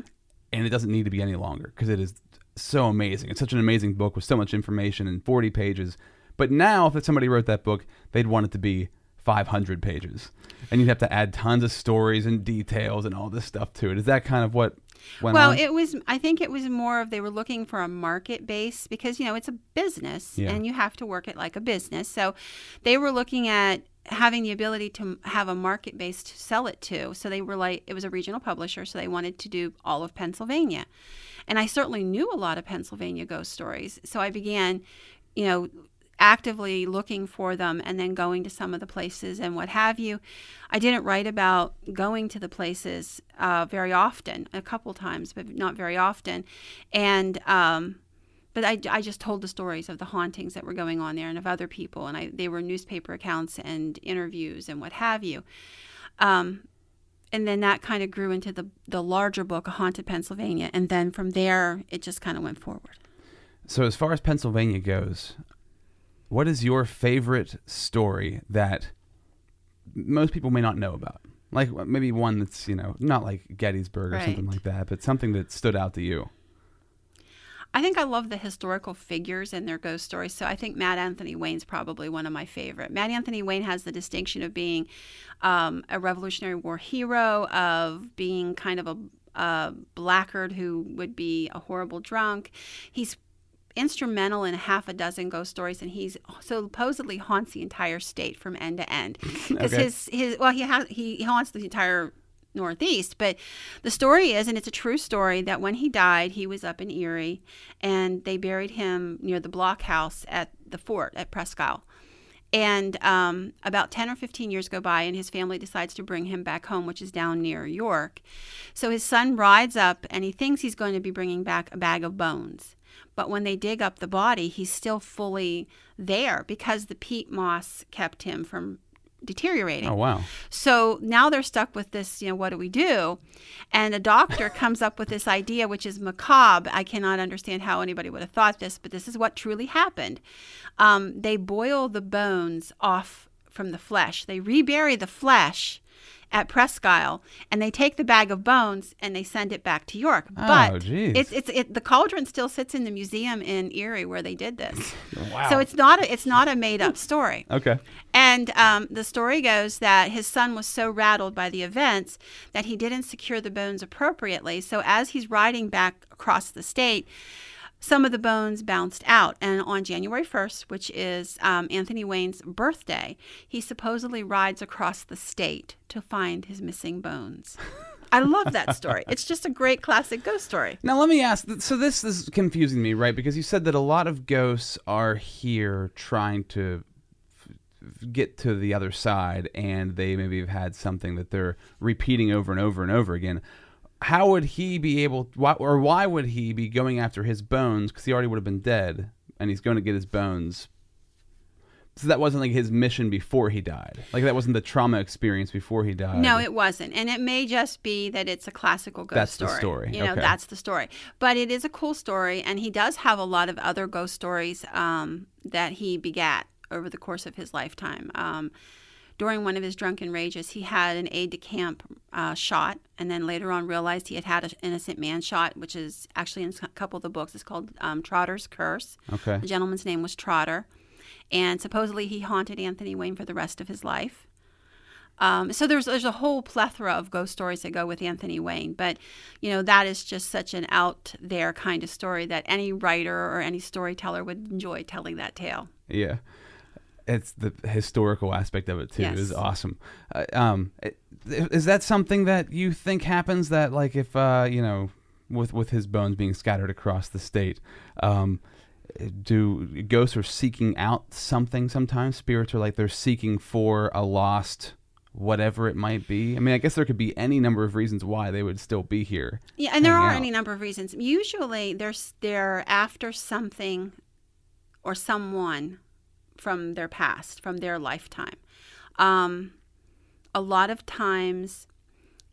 And it doesn't need to be any longer because it is so amazing. It's such an amazing book with so much information in 40 pages. But now, if somebody wrote that book, they'd want it to be 500 pages. And you'd have to add tons of stories and details and all this stuff to it. Is that kind of what went Well, on? it was. I think it was more of they were looking for a market base because you know it's a business Yeah. and you have to work it like a business. So they were looking at having the ability to have a market base to sell it to. So they were like, it was a regional publisher, so they wanted to do all of Pennsylvania, and I certainly knew a lot of Pennsylvania ghost stories. So I began, you know. Actively looking for them and then going to some of the places and what have you. I didn't write about going to the places uh, very often, a couple times, but not very often. And um, but I, I just told the stories of the hauntings that were going on there and of other people, and I they were newspaper accounts and interviews and what have you. Um, and then that kind of grew into the the larger book, A Haunted Pennsylvania, and then from there it just kind of went forward. So, as far as Pennsylvania goes, what is your favorite story that most people may not know about? Like maybe one that's, you know, not like Gettysburg or something like that, but something that stood out to you. I think I love the historical figures and their ghost stories. So I think Mad Anthony Wayne's probably one of my favorite. Matt Anthony Wayne has the distinction of being um, a Revolutionary War hero, of being kind of a, a blackguard who would be a horrible drunk. He's instrumental in half a dozen ghost stories and he's supposedly haunts the entire state from end to end because Okay. his his well he has he haunts the entire northeast but the story is and it's a true story that when he died he was up in erie and they buried him near the blockhouse at the fort at presque isle and um, about 10 or 15 years go by, and his family decides to bring him back home, which is down near York. So his son rides up, and he thinks he's going to be bringing back a bag of bones. But when they dig up the body, he's still fully there because the peat moss kept him from deteriorating. Oh, wow. So now they're stuck with this, you know, what do we do? And a doctor comes up with this idea, which is macabre. I cannot understand how anybody would have thought this, but this is what truly happened. Um, they boil the bones off from the flesh, they rebury the flesh at Presque Isle, and they take the bag of bones and they send it back to York. Oh, but geez. it's it's it, the cauldron still sits in the museum in Erie where they did this. Wow. So it's not a, it's not a made up story. Okay. And um, the story goes that his son was so rattled by the events that he didn't secure the bones appropriately. So as he's riding back across the state, some of the bones bounced out. And on January 1st, which is um, Anthony Wayne's birthday, he supposedly rides across the state to find his missing bones. I love that story. It's just a great classic ghost story. Now let me ask. So this is confusing me, right? Because you said that a lot of ghosts are here trying to get to the other side, and they maybe have had something that they're repeating over and over and over again. How would he be able, why, or why would he be going after his bones? Because he already would have been dead, and he's going to get his bones. So that wasn't like his mission before he died. Like that wasn't the trauma experience before he died. No, it wasn't. And it may just be that it's a classical ghost story. That's the story. story. You know, Okay. that's the story. But it is a cool story. And he does have a lot of other ghost stories um, that he begat over the course of his lifetime. Um, during one of his drunken rages, he had an aide de camp uh, shot, and then later on realized he had had an innocent man shot, which is actually in a couple of the books. It's called um, Trotter's Curse. Okay. The gentleman's name was Trotter, and supposedly he haunted Anthony Wayne for the rest of his life. Um, so there's there's a whole plethora of ghost stories that go with Anthony Wayne, but you know that is just such an out there kind of story that any writer or any storyteller would enjoy telling that tale. Yeah, it's the historical aspect of it too Yes. is awesome. Uh, um, is that something that you think happens? That like if uh, you know, with with his bones being scattered across the state, um, do ghosts are seeking out something? Sometimes spirits are like they're seeking for a lost whatever it might be? I mean, I guess there could be any number of reasons why they would still be here. Yeah, and there are out. any number of reasons. Usually, there's they're after something or someone from their past, from their lifetime. Um, a lot of times,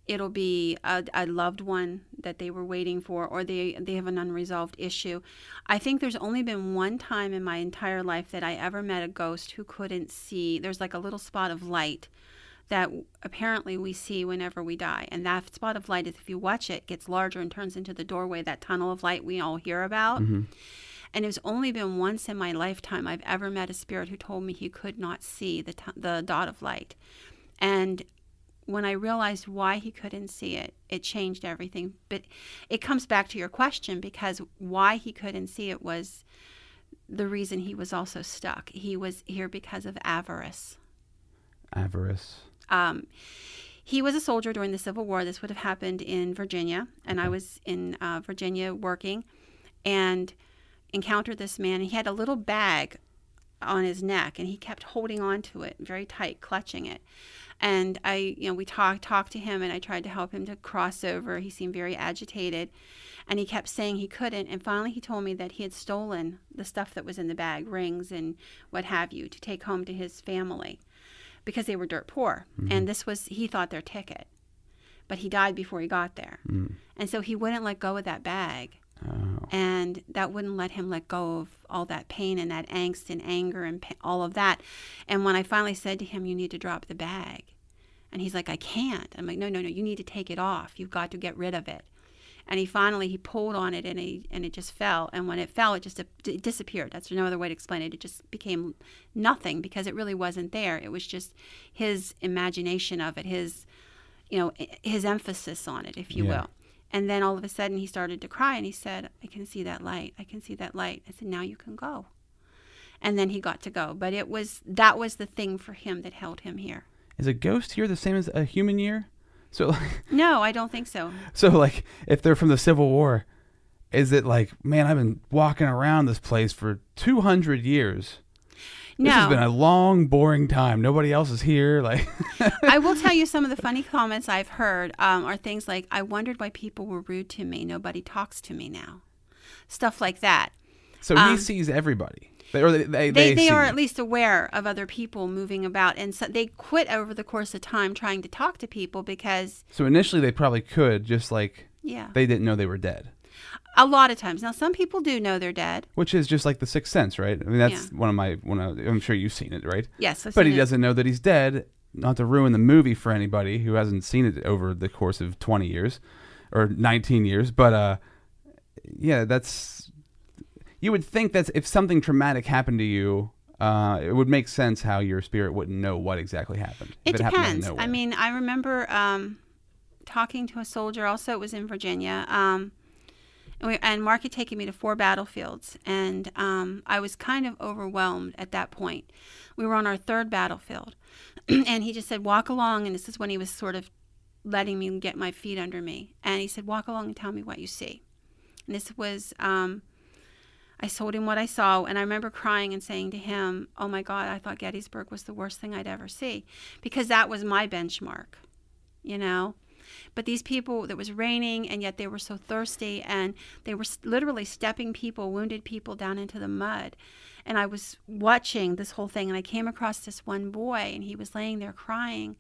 it'll be a, a loved one that they were waiting for, or they they have an unresolved issue. I think there's only been one time in my entire life that I ever met a ghost who couldn't see. There's like a little spot of light that apparently we see whenever we die. And that spot of light is if you watch it, gets larger and turns into the doorway, that tunnel of light we all hear about. And it's only been once in my lifetime I've ever met a spirit who told me he could not see the, t- the dot of light. And when I realized why he couldn't see it, it changed everything. But it comes back to your question because why he couldn't see it was the reason he was also stuck. He was here because of avarice. Avarice. Um, he was a soldier during the Civil War. This would have happened in Virginia, and I was in uh, Virginia working, and encountered this man. He had a little bag on his neck, and he kept holding on to it very tight, clutching it. And I, you know, we talked talked to him, and I tried to help him to cross over. He seemed very agitated, and he kept saying he couldn't. And finally, he told me that he had stolen the stuff that was in the bag, rings and what have you, to take home to his family because they were dirt poor. Mm-hmm. And this was, he thought their ticket. But he died before he got there. Mm. And so he wouldn't let go of that bag. Oh. And that wouldn't let him let go of all that pain and that angst and anger and pa- all of that. And when I finally said to him, You need to drop the bag. And he's like, I can't. I'm like, No, no, no, you need to take it off. You've got to get rid of it. And he finally he pulled on it and he and it just fell. And when it fell, it just it disappeared. That's no other way to explain it. It just became nothing because it really wasn't there. It was just his imagination of it, his you know his emphasis on it, if you Yeah. will. And then all of a sudden he started to cry and he said, I can see that light. I can see that light. I said, Now you can go. And then he got to go. But it was that was the thing for him that held him here. Is a ghost here the same as a human year? So, like, No, I don't think so. so like, if they're from the Civil War, is it like, man, I've been walking around this place for two hundred years. This has been a long, boring time. Nobody else is here. Like, I will tell you some of the funny comments I've heard um, are things like, I wondered why people were rude to me. Nobody talks to me now. Stuff like that. so he Um, sees everybody. They, or they, they, They, they, are at least aware of other people moving about. And so they quit over the course of time trying to talk to people because, So initially, they probably could, just like yeah, they didn't know they were dead. A lot of times. Now, some people do know they're dead. Which is just like the Sixth Sense, right? I mean, that's Yeah. one of my one. Of, I'm sure you've seen it, right? Yes. I've But seen he it. doesn't know that he's dead. Not to ruin the movie for anybody who hasn't seen it over the course of 20 years or 19 years. But uh, yeah, that's. You would think that if something traumatic happened to you, uh, it would make sense how your spirit wouldn't know what exactly happened. if It happened out of depends. I nowhere. mean, I remember um, talking to a soldier. Also, it was in Virginia. Um, and, we, and Mark had taken me to four battlefields, and um, I was kind of overwhelmed at that point. We were on our third battlefield, and he just said, "Walk along." And this is when he was sort of letting me get my feet under me, and he said, "Walk along and tell me what you see." And this was. Um, I told him what I saw, and I remember crying and saying to him, "Oh my God, I thought Gettysburg was the worst thing I'd ever see," because that was my benchmark, you know. But these people, it was raining, and yet they were so thirsty, and they were literally stepping people, wounded people, down into the mud. And I was watching this whole thing, and I came across this one boy, and he was laying there crying,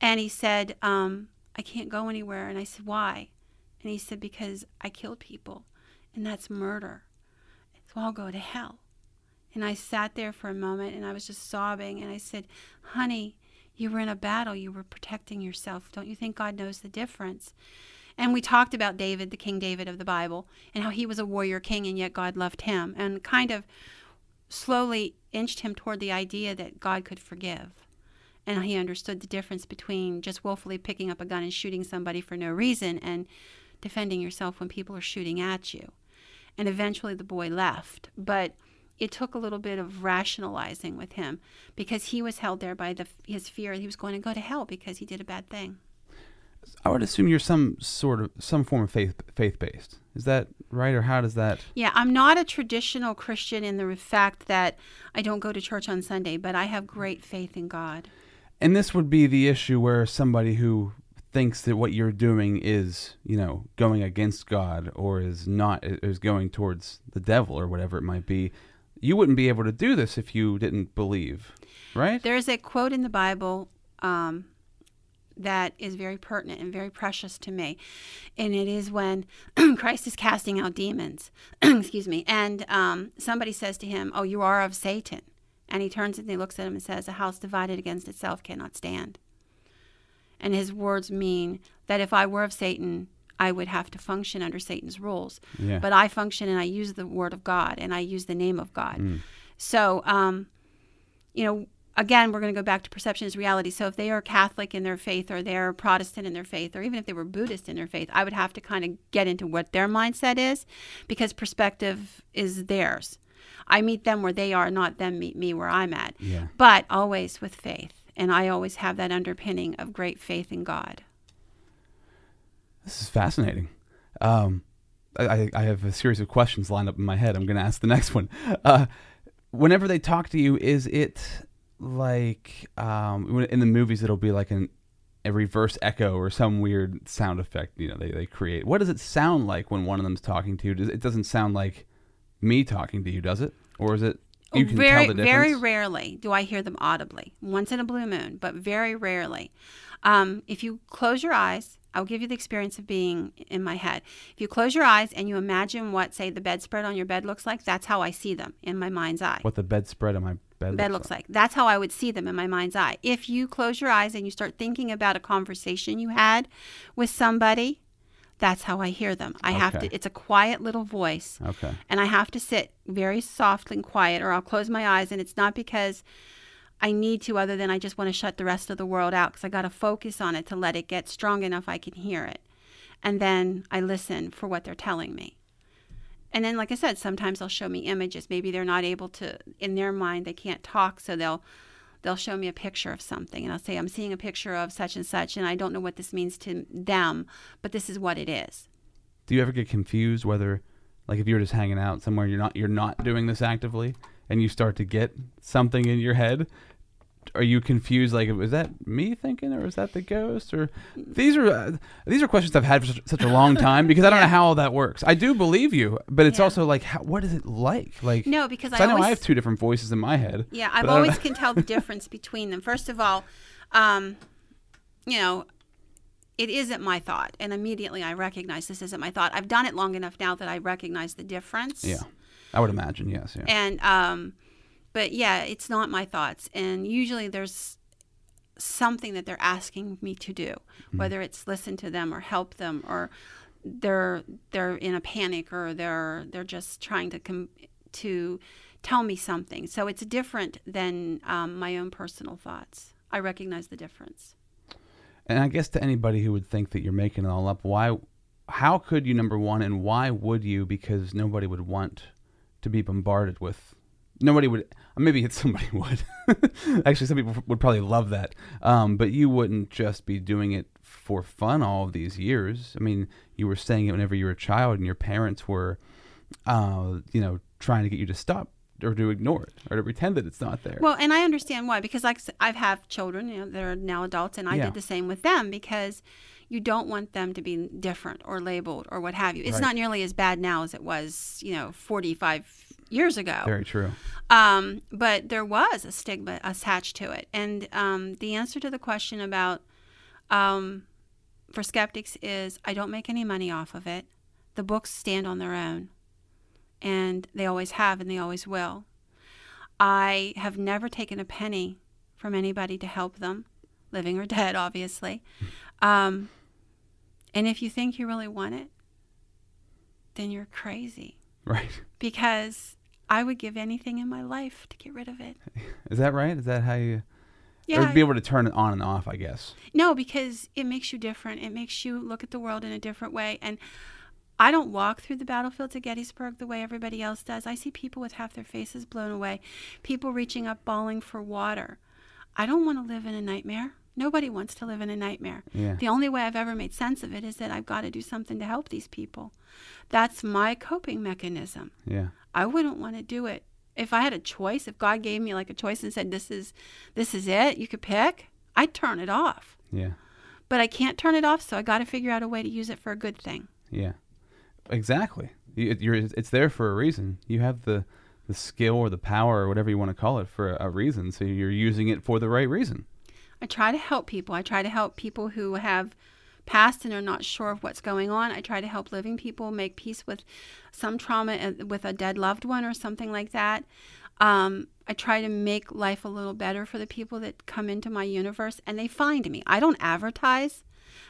and he said, um, "I can't go anywhere." And I said, "Why?" And he said, "Because I killed people, and that's murder." so I'll go to hell. And I sat there for a moment and I was just sobbing. And I said, Honey, you were in a battle. You were protecting yourself. Don't you think God knows the difference? And we talked about David, the King David of the Bible, and how he was a warrior king and yet God loved him, and kind of slowly inched him toward the idea that God could forgive. And he understood the difference between just willfully picking up a gun and shooting somebody for no reason and defending yourself when people are shooting at you and eventually the boy left. But it took a little bit of rationalizing with him because he was held there by the, his fear that he was going to go to hell because he did a bad thing. I would assume you're some sort of some form of faith faith based. Is that right, or how does that? Yeah, I'm not a traditional Christian in the fact that I don't go to church on Sunday, but I have great faith in God. And this would be the issue where somebody who thinks that what you're doing is, you know, going against God or is not is going towards the devil or whatever it might be, you wouldn't be able to do this if you didn't believe, right? There's a quote in the Bible um, that is very pertinent and very precious to me. And it is when Christ is casting out demons, excuse me, and um, somebody says to him, Oh, you are of Satan. And he turns and he looks at him and says, A house divided against itself cannot stand. And his words mean that if I were of Satan, I would have to function under Satan's rules. Yeah. But I function and I use the word of God and I use the name of God. So, um, you know, again, we're going to go back to perception is reality. So if they are Catholic in their faith or they're Protestant in their faith, or even if they were Buddhist in their faith, I would have to kind of get into what their mindset is because perspective is theirs. I meet them where they are, not them meet me where I'm at. Yeah. But always with faith. And I always have that underpinning of great faith in God. This is fascinating. Um, I, I have a series of questions lined up in my head. I'm going to ask the next one. Uh, whenever they talk to you, is it like um, in the movies? It'll be like an a reverse echo or some weird sound effect. You know, they, they create. What does it sound like when one of them's talking to you? Does, it doesn't sound like me talking to you, does it? Or is it? You can very, tell the difference. very rarely do I hear them audibly. Once in a blue moon, but very rarely. Um, if you close your eyes, I'll give you the experience of being in my head. If you close your eyes and you imagine what, say, the bedspread on your bed looks like, that's how I see them in my mind's eye. what the bedspread on my bed, bed looks like. That's how I would see them in my mind's eye. If you close your eyes and you start thinking about a conversation you had with somebody, that's how I hear them. I have to. It's a quiet little voice Okay. and I have to sit very soft and quiet, or I'll close my eyes. And it's not because I need to, other than I just want to shut the rest of the world out because I got to focus on it to let it get strong enough I can hear it. And then I listen for what they're telling me. And then, like I said, sometimes they'll show me images. Maybe they're not able to, in their mind, they can't talk, so they'll they'll show me a picture of something, and I'll say, "I'm seeing a picture of such and such, and I don't know what this means to them, but this is what it is." Do you ever get confused whether, like, if you're just hanging out somewhere, you're not you're not doing this actively, and you start to get something in your head? Are you confused? Like, was that me thinking, or was that the ghost? Or these are uh, these are questions I've had for such, a long time because I don't know how all that works. I do believe you, but it's Yeah. also like, how, what is it like? Like, No, because I I know always- I have two different voices in my head. Yeah, I've but I don't always can tell the difference between them. First of all, um, you know, it isn't my thought, and immediately I recognize this isn't my thought. I've done it long enough now that I recognize the difference. Yeah, I would imagine. Yes. Yeah. And um, but yeah, it's not my thoughts, and usually there's something that they're asking me to do, whether it's listen to them or help them or they're they're in a panic or they're they're just trying to com- to tell me something. So it's different than um, my own personal thoughts. I recognize the difference. And I guess to anybody who would think that you're making it all up, why, how could you, number one, and why would you? Because nobody would want to be bombarded with. Nobody would. uh, Maybe it's somebody would. Actually, some people would probably love that. Um, but you wouldn't just be doing it for fun all of these years. I mean, you were saying it whenever you were a child, and your parents were, uh, you know, trying to get you to stop or to ignore it or to pretend that it's not there. Well, and I understand why because like I have children, you know, that are now adults, and I Yeah. did the same with them because you don't want them to be different or labeled or what have you. It's Right. not nearly as bad now as it was, you know, 45 years ago. Very true. Um, but there was a stigma attached to it. And um, the answer to the question about um, for skeptics is I don't make any money off of it. The books stand on their own, and they always have, and they always will. I have never taken a penny from anybody to help them, living or dead, obviously. Um, and if you think you really want it, then you're crazy Right. because I would give anything in my life to get rid of it. Is that right? Is that how you? Yeah. Or be able to turn it on and off, I guess. No, because it makes you different. It makes you look at the world in a different way. And I don't walk through the battlefield to Gettysburg the way everybody else does. I see people with half their faces blown away, people reaching up, bawling for water. I don't want to live in a nightmare. Nobody wants to live in a nightmare. Yeah. The only way I've ever made sense of it is that I've got to do something to help these people. That's my coping mechanism. Yeah. I wouldn't want to do it. If I had a choice, if God gave me like a choice and said this is this is it, you could pick, I'd turn it off. Yeah. But I can't turn it off, so I got to figure out a way to use it for a good thing. Yeah. Exactly. You, you're, it's there for a reason. You have the the skill or the power or whatever you want to call it for a reason. So you're using it for the right reason. I try to help people. I try to help people who have passed and are not sure of what's going on. I try to help living people make peace with some trauma uh, with a dead loved one or something like that. Um, I try to make life a little better for the people that come into my universe and they find me. I don't advertise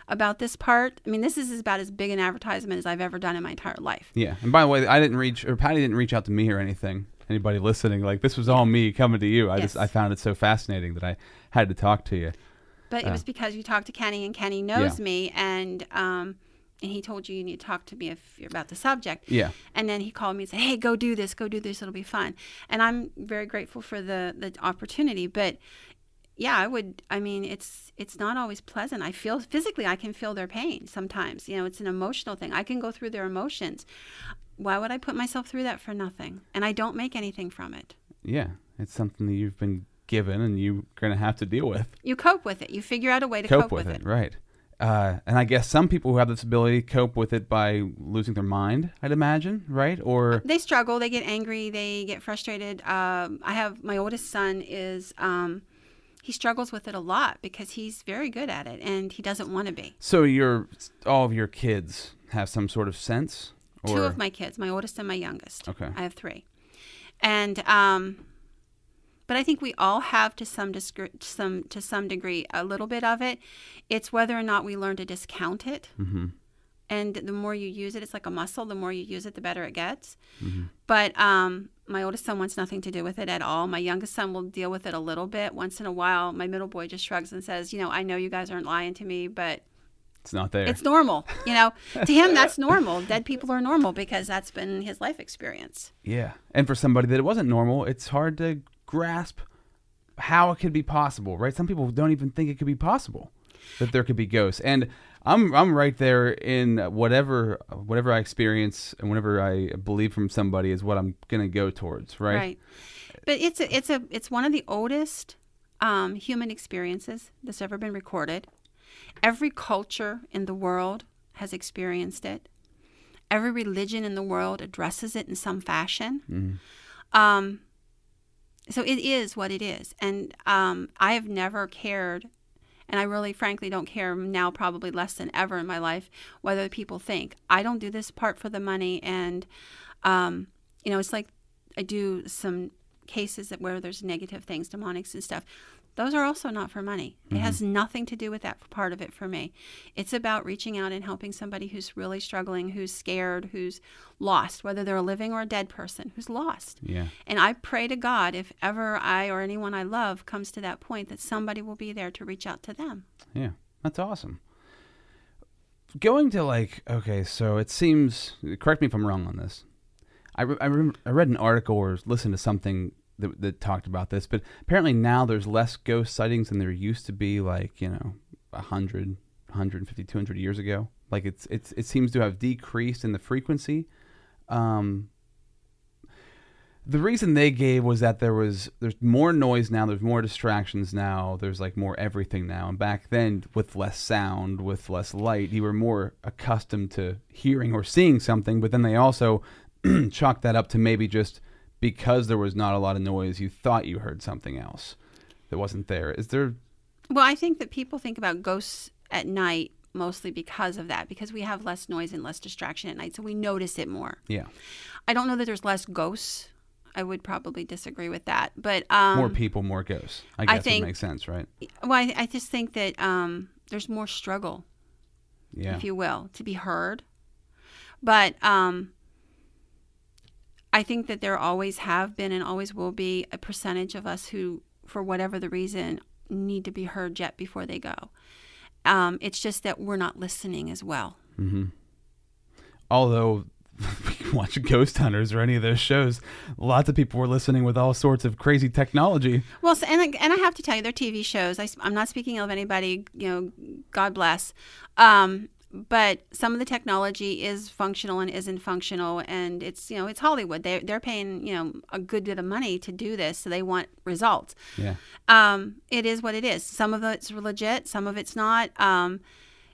about this part. I mean, this is about as big an advertisement as I've ever done in my entire life. Yeah. And by the way, I didn't reach or Patty didn't reach out to me or anything. Anybody listening, like this was all me coming to you. I Yes. just I found it so fascinating that I had to talk to you. But it Oh. was because you talked to Kenny and Kenny knows Yeah. me and um and he told you you need to talk to me if you're about the subject. Yeah. And then he called me and said, "Hey, go do this, go do this. It'll be fun." And I'm very grateful for the the opportunity. But yeah, I would. I mean, it's it's not always pleasant. I feel physically, I can feel their pain sometimes. You know, it's an emotional thing. I can go through their emotions. Why would I put myself through that for nothing? And I don't make anything from it. Yeah. It's something that you've been given and you're gonna have to deal with. You cope with it. You figure out a way to cope, cope, with, it, right? Uh, and I guess some people who have this ability cope with it by losing their mind. I'd imagine, right? Or they struggle they get angry they get frustrated um, i have my oldest son is um, he struggles with it a lot because he's very good at it and he doesn't want to be so your all of your kids have some sort of sense. Or two of my kids my oldest and my youngest. Okay. i have three. And um, but i think we all have to some disgr- some to some degree a little bit of it. It's whether or not we learn to discount it. Mhm. and the more you use it it's like a muscle the more you use it the better it gets. Mm-hmm. but um, my oldest son wants nothing to do with it at all. My youngest son will deal with it a little bit. Once in a while my middle boy just shrugs and says you know i know you guys aren't lying to me but it's not there. it's normal you know to him that's normal dead people are normal because that's been his life experience yeah, and for somebody that it wasn't normal, it's hard to grasp how it could be possible, right? Some people don't even think it could be possible that there could be ghosts, and I'm I'm right there in whatever whatever I experience and whatever I believe from somebody is what I'm gonna go towards, right? Right. but it's a, it's a it's one of the oldest um, human experiences that's ever been recorded every culture in the world has experienced it. Every religion in the world addresses it in some fashion. Um, so it is what it is. And um, i have never cared and i really frankly don't care now probably less than ever in my life whether people think i don't do this part for the money and um, you know it's like i do some cases that where there's negative things demonics and stuff those are also not for money it has mm-hmm. nothing to do with that part of it for me it's about reaching out and helping somebody who's really struggling who's scared who's lost whether they're a living or a dead person who's lost Yeah. and I pray to God if ever I or anyone I love comes to that point that somebody will be there to reach out to them. Yeah, that's awesome. Going to like, okay, so it seems. Correct me if I'm wrong on this. I re- I, rem I read an article or listened to something that, that talked about this, but apparently now there's less ghost sightings than there used to be, like you know, 100, 150, 200 years ago. Like it's it's it seems to have decreased in the frequency. Um, the reason they gave was that there was there's more noise now there's more distractions now there's like more everything now and back then with less sound with less light you were more accustomed to hearing or seeing something but then they also chalked that up to maybe just because there was not a lot of noise you thought you heard something else that wasn't there is there Well, I think that people think about ghosts at night mostly because of that, because we have less noise and less distraction at night, so we notice it more. yeah I don't know that there's less ghosts. I would probably disagree with that, but um, more people more ghosts i I guess think- it makes sense right Well, I, I just think that um, there's more struggle yeah if you will, to be heard. But um, I think that there always have been and always will be a percentage of us who, for whatever the reason, need to be heard yet before they go. Um, it's just that we're not listening as well. although we watch Ghost Hunters or any of those shows, lots of people were listening with all sorts of crazy technology. Well, so, and I- and I have to tell you, they're TV shows. I, am not speaking of anybody. You know, God bless. Um, but some of the technology is functional and isn't functional and it's you know it's hollywood they, they're paying you know a good bit of money to do this so they want results Yeah. um, it is what it is some of it's legit some of it's not um,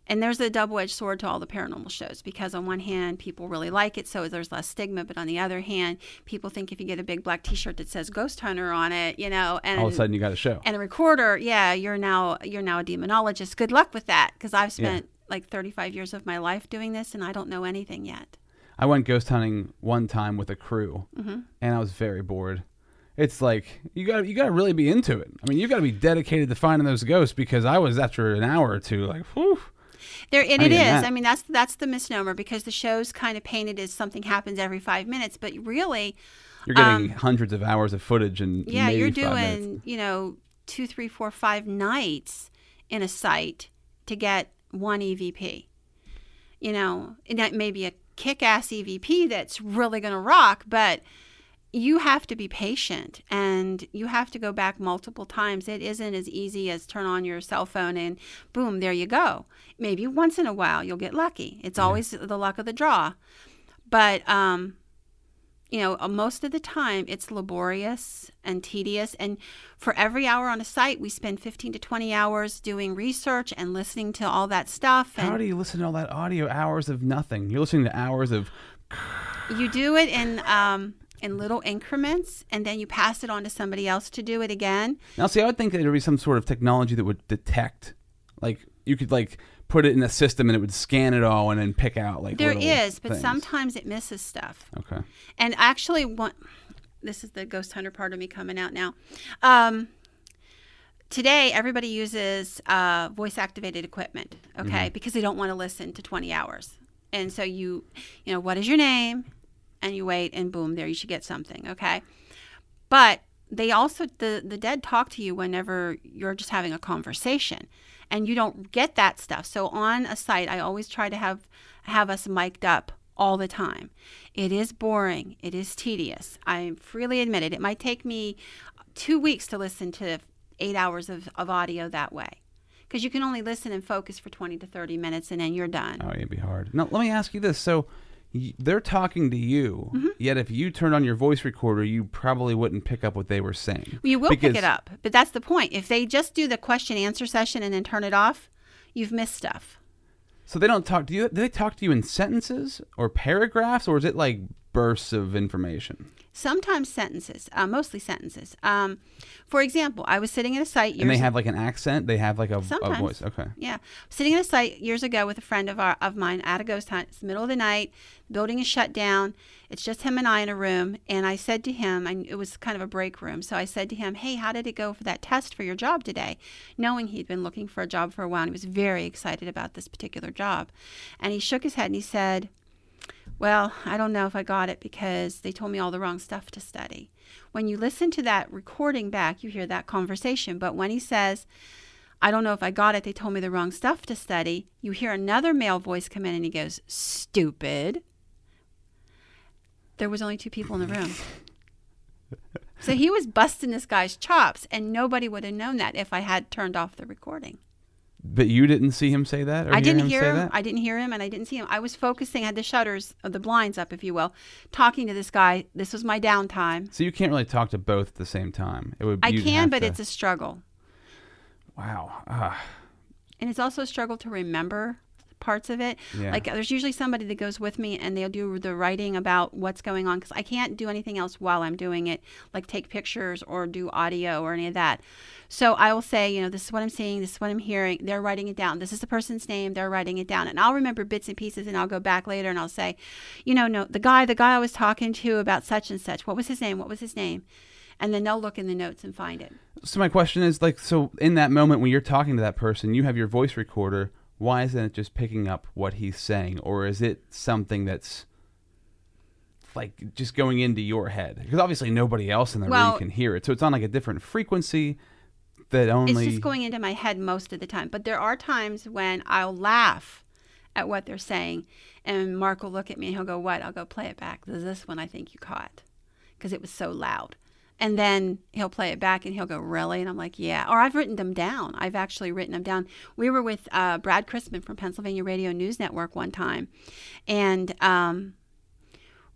and there's a double-edged sword to all the paranormal shows because on one hand people really like it so there's less stigma but on the other hand people think if you get a big black t-shirt that says ghost hunter on it you know and All of a sudden, you got a show. and a recorder yeah you're now you're now a demonologist good luck with that because i've Yeah. Like 35 years of my life doing this and i don't know anything yet I went ghost hunting one time with a crew, Mm-hmm. and I was very bored. It's like you got you got to really be into it. I mean, you got to be dedicated to finding those ghosts because I was after an hour or two like, whew. there and it is that. i mean that's that's the misnomer because the show's kind of painted as something happens every five minutes but really You're getting hundreds of hours of footage and Um, yeah you're doing you know two three four five nights in a site to get one evp you know and that may be a kick-ass evp that's really going to rock but you have to be patient and you have to go back multiple times. It isn't as easy as turn on your cell phone and boom there you go. Maybe once in a while you'll get lucky. It's always the luck of the draw. But um you know, uh, most of the time it's laborious and tedious. And for every hour on a site, we spend 15 to 20 hours doing research and listening to all that stuff. How do you listen to all that audio? Hours of nothing. You're listening to hours of. you do it in, um, in little increments, and then you pass it on to somebody else to do it again. Now, see, I would think that there would be some sort of technology that would detect, like you could like put it in a system and it would scan it all and then pick out like. There is, but things. sometimes it misses stuff. Okay. And actually, one, this is the ghost hunter part of me coming out now. Um, today, everybody uses uh, voice activated equipment, okay, because they don't want to listen to 20 hours. And so you, you know, what is your name? And you wait, and boom, there you should get something, okay. But they also the the dead talk to you whenever you're just having a conversation, and you don't get that stuff. So on a site, I always try to have have us mic'd up all the time. It is boring. It is tedious. I freely admit it. It might take me two weeks to listen to eight hours of, of audio that way. Because you can only listen and focus for 20 to 30 minutes and then you're done. Oh, it'd be hard. Now, let me ask you this. So, they're talking to you, Mm-hmm. yet if you turned on your voice recorder, you probably wouldn't pick up what they were saying. You will pick it up, but that's the point. If they just do the question answer session and then turn it off, you've missed stuff. So they don't talk to you. Do they talk to you in sentences or paragraphs, or is it like bursts of information? Sometimes sentences, uh, mostly sentences. Um, for example, I was sitting at a site years And they have like an accent. They have like a, a voice. Okay. Yeah, sitting at a site years ago with a friend of our of mine at a ghost hunt. It's the middle of the night. The building is shut down. It's just him and I in a room. And I said to him, and it was kind of a break room. So I said to him, "Hey, how did it go for that test for your job today?" Knowing he'd been looking for a job for a while, and he was very excited about this particular job. And he shook his head and he said, "Well, I don't know if I got it because they told me all the wrong stuff to study." When you listen to that recording back, you hear that conversation. But when he says, I don't know if I got it. They told me the wrong stuff to study. You hear another male voice come in and he goes, Stupid. There was only two people in the room. so he was busting this guy's chops, and nobody would have known that if I had turned off the recording. But you didn't see him say that, or I didn't hear him. that? I didn't hear him, and I didn't see him. I was focusing, I had the shutters, of the blinds up, if you will, talking to this guy. This was my downtime. so you can't really talk to both at the same time. It would. I can, but to- it's a struggle. wow. Ah, and it's also a struggle to remember parts of it. Yeah. Like there's usually somebody that goes with me and they'll do the writing about what's going on because I can't do anything else while I'm doing it, like take pictures or do audio or any of that. So I will say, you know, this is what I'm seeing, this is what I'm hearing. They're writing it down. This is the person's name. They're writing it down, and I'll remember bits and pieces, and I'll go back later and I'll say, you know, no, the guy, the guy I was talking to about such and such. What was his name? What was his name? And then they'll look in the notes and find it. So my question is like, so in that moment when you're talking to that person, you have your voice recorder. Why isn't it just picking up what he's saying, or is it something that's like just going into your head? Because obviously nobody else in the Well- room can hear it, so it's on like a different frequency that only. It's just going into my head most of the time. But there are times when I'll laugh at what they're saying, and Mark will look at me and he'll go, "What?" I'll go, "Play it back. There's this one I think you caught, because it was so loud." And then he'll play it back and he'll go, Really? And I'm like, Yeah. Or I've written them down. I've actually written them down. We were with uh, Brad Chrisman from Pennsylvania Radio News Network one time. And um,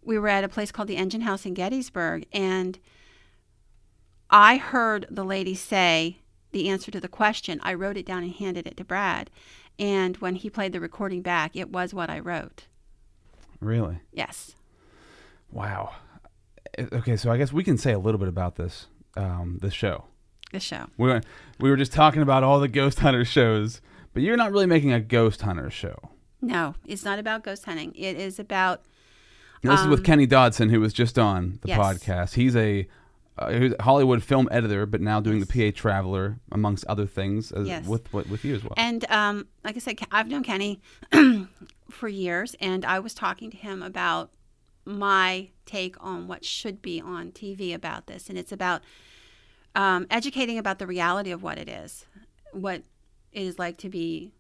we were at a place called the Engine House in Gettysburg. And I heard the lady say the answer to the question. I wrote it down and handed it to Brad. And when he played the recording back, it was what I wrote. Really? Yes. Wow. Okay, so I guess we can say a little bit about this um, this show. The show. We were, we were just talking about all the ghost hunter shows, but you're not really making a ghost hunter show. No, it's not about ghost hunting. It is about Now, this is with Um, Kenny Dodson, who was just on the Yes. podcast. He's a uh, Hollywood film editor, but now doing the PA Traveler, amongst other things, as, Yes. with with with you as well. And um, like I said, I've known Kenny for years, and I was talking to him about my take on what should be on TV about this, and it's about um, educating about the reality of what it is, what it is like to be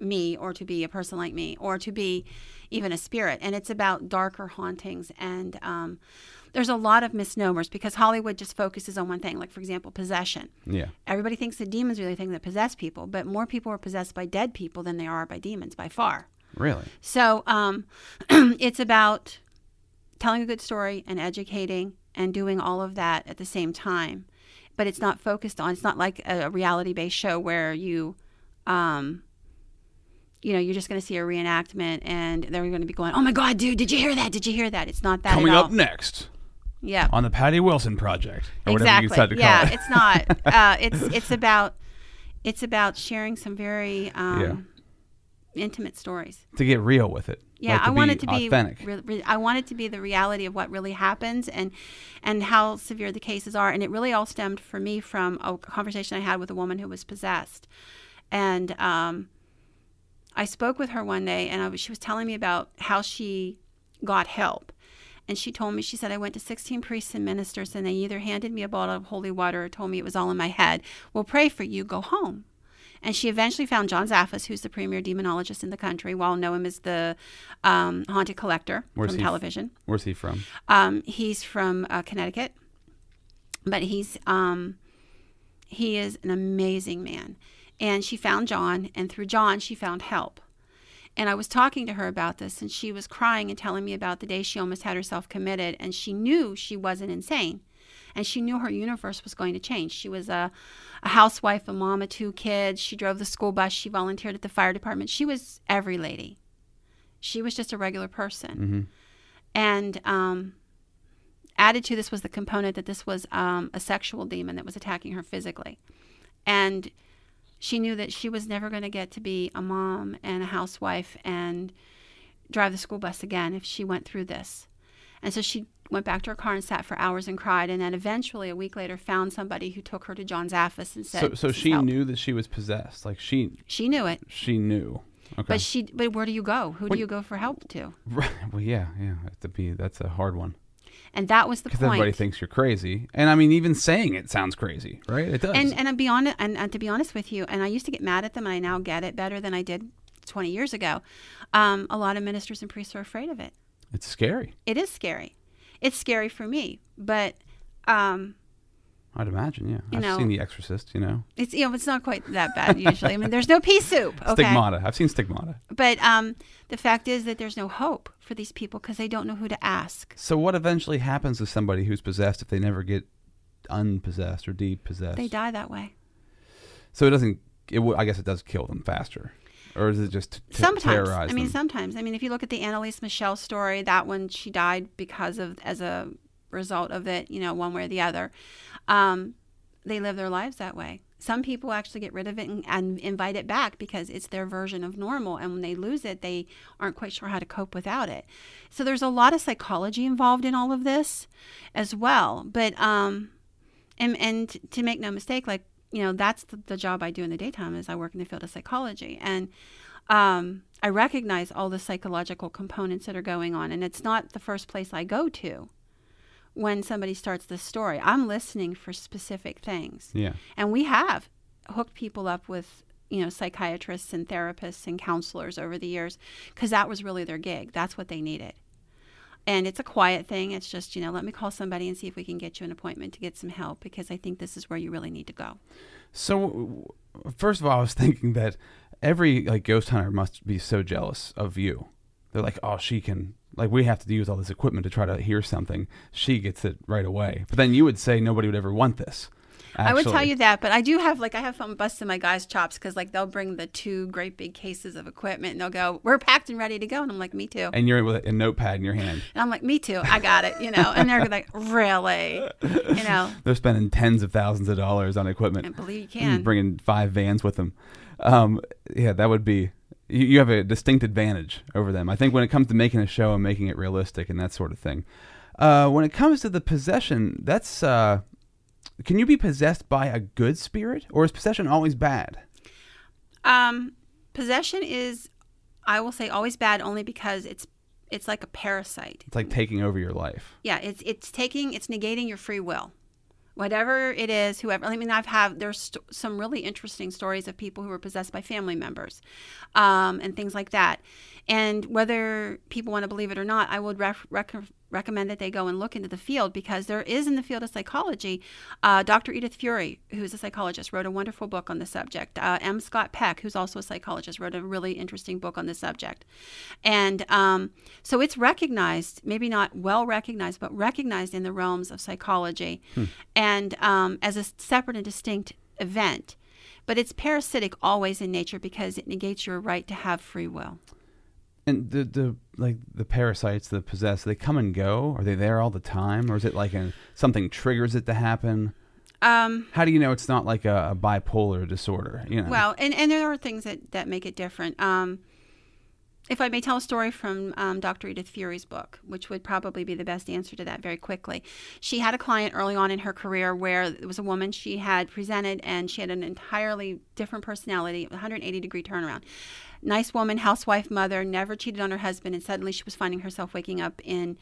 me, or to be a person like me, or to be even a spirit, and it's about darker hauntings and. Um, there's a lot of misnomers because Hollywood just focuses on one thing, like for example, possession. yeah, Everybody thinks the demons are the thing that possess people, but more people are possessed by dead people than they are by demons by far. really. So um, it's about telling a good story and educating and doing all of that at the same time. But it's not focused on. It's not like a reality based show where you, um, you know, you're just going to see a reenactment and they're going to be going, "Oh my God, dude, did you hear that? Did you hear that?" It's not that. Coming at all. up next yeah. on the Patty Wilson Project, or whatever exactly. you decide to call yeah, it. it's not. Uh, it's it's about it's about sharing some very um, intimate stories. to get real with it. Yeah, like I want it to be. authentic. Re- re- I want it to be the reality of what really happens and and how severe the cases are. And it really all stemmed for me from a conversation I had with a woman who was possessed, and um, I spoke with her one day, and I was, she was telling me about how she got help. And she told me, she said, I went to 16 priests and ministers, and they either handed me a bottle of holy water or told me it was all in my head. We'll pray for you, go home. And she eventually found John Zaffis, who's the premier demonologist in the country. Know him as the um, haunted collector Where's from he f- television. Where's he from? Um, he's from uh, Connecticut, but he's um, he is an amazing man. And she found John, and through John, she found help. And I was talking to her about this, and she was crying and telling me about the day she almost had herself committed, and she knew she wasn't insane. And she knew her universe was going to change. She was a, a housewife, a mom of two kids. She drove the school bus. She volunteered at the fire department. She was every lady. She was just a regular person. And um, added to this was the component that this was um, a sexual demon that was attacking her physically. And she knew that she was never going to get to be a mom and a housewife and drive the school bus again if she went through this. And so she went back to her car and sat for hours and cried. And then eventually, a week later, found somebody who took her to John's office and said, So, so she help." knew that she was possessed. Like she, She knew it. she knew. Okay. But she, but where do you go? Who Wait. do you go for help to? Right. Well, yeah, yeah. To be that's a hard one And that was the because point. everybody thinks you're crazy, and I mean, even saying it sounds crazy, right? It does. and and to be honest, and, and to be honest with you, and I used to get mad at them, and I now get it better than I did 20 years ago. Um, a lot of ministers and priests are afraid of it. It's scary. It is scary. It's scary for me, but um, I'd imagine. Yeah, I've know- seen The Exorcist. You know, it's you know it's not quite that bad usually. I mean, there's no pea soup. Okay, Stigmata. I've seen Stigmata. but um, the fact is that there's no hope for these people because they don't know who to ask. So what eventually happens to somebody who's possessed if they never get unpossessed or depossessed? They die that way. So it doesn't. It w- I guess it does kill them faster, or is it just to sometimes. i mean them? sometimes. I mean if you look at the Anneliese Michel story that one she died because of as a result of it you know one way or the other. Um, they live their lives that way. Some people actually get rid of it and, and invite it back because it's their version of normal. And when they lose it they aren't quite sure how to cope without it. So there's a lot of psychology involved in all of this as well. But um and and to make no mistake like you know that's the, the job i do in the daytime is i work in the field of psychology and um, I recognize all the psychological components that are going on, and it's not the first place I go to when somebody starts this story. I'm listening for specific things, yeah. and we have hooked people up with you know psychiatrists and therapists and counselors over the years because that was really their gig. That's what they needed. And it's a quiet thing. It's just, you know, let me call somebody and see if we can get you an appointment to get some help because I think this is where you really need to go. So, first of all, I was thinking that every like ghost hunter must be so jealous of you. They're like, oh, she can like we have to use all this equipment to try to hear something. She gets it right away. But then you would say nobody would ever want this. I would tell you that, but I do have like I have fun busting my guys' chops because like they'll bring the two great big cases of equipment and they'll go, "We're packed and ready to go," and I'm like, "Me too," And you're with a notepad in your hand. and I'm like, "Me too, I got it," you know, and they're like, "Really," you know, They're spending tens of thousands of dollars on equipment. and believe you and can. bringing five vans with them. Um, yeah, that would be. You, you have a distinct advantage over them. I think when it comes to making a show and making it realistic and that sort of thing. Uh, when it comes to the possession, that's. Uh, can you be possessed by a good spirit, or is possession always bad? Um, possession is, I will say, always bad only because it's it's like a parasite. It's like taking over your life. Yeah, it's it's taking it's negating your free will. Whatever it is, whoever. I mean, I've have there's st- some really interesting stories of people who were possessed by family members, um, and things like that. And whether people want to believe it or not, I would ref- rec- recommend that they go and look into the field because there is in the field of psychology. Uh, Dr. Edith Fiore, who is a psychologist, wrote a wonderful book on the subject. Uh, M. Scott Peck, who's also a psychologist, wrote a really interesting book on the subject. And um, so it's recognized, maybe not well recognized, but recognized in the realms of psychology and um, as a separate and distinct event. But it's parasitic always in nature because it negates your right to have free will. And the the like the parasites, the possess, they come and go. Are they there all the time, or is it like a, something triggers it to happen? Um, How do you know it's not like a, a bipolar disorder? You know. Well, and, and there are things that, that make it different. Um, if I may tell a story from um, Dr. Edith Fiore's book, which would probably be the best answer to that very quickly. She had a client early on in her career where it was a woman she had presented and she had an entirely different personality, 180 degree turnaround. Nice woman, housewife, mother, never cheated on her husband, and suddenly she was finding herself waking up in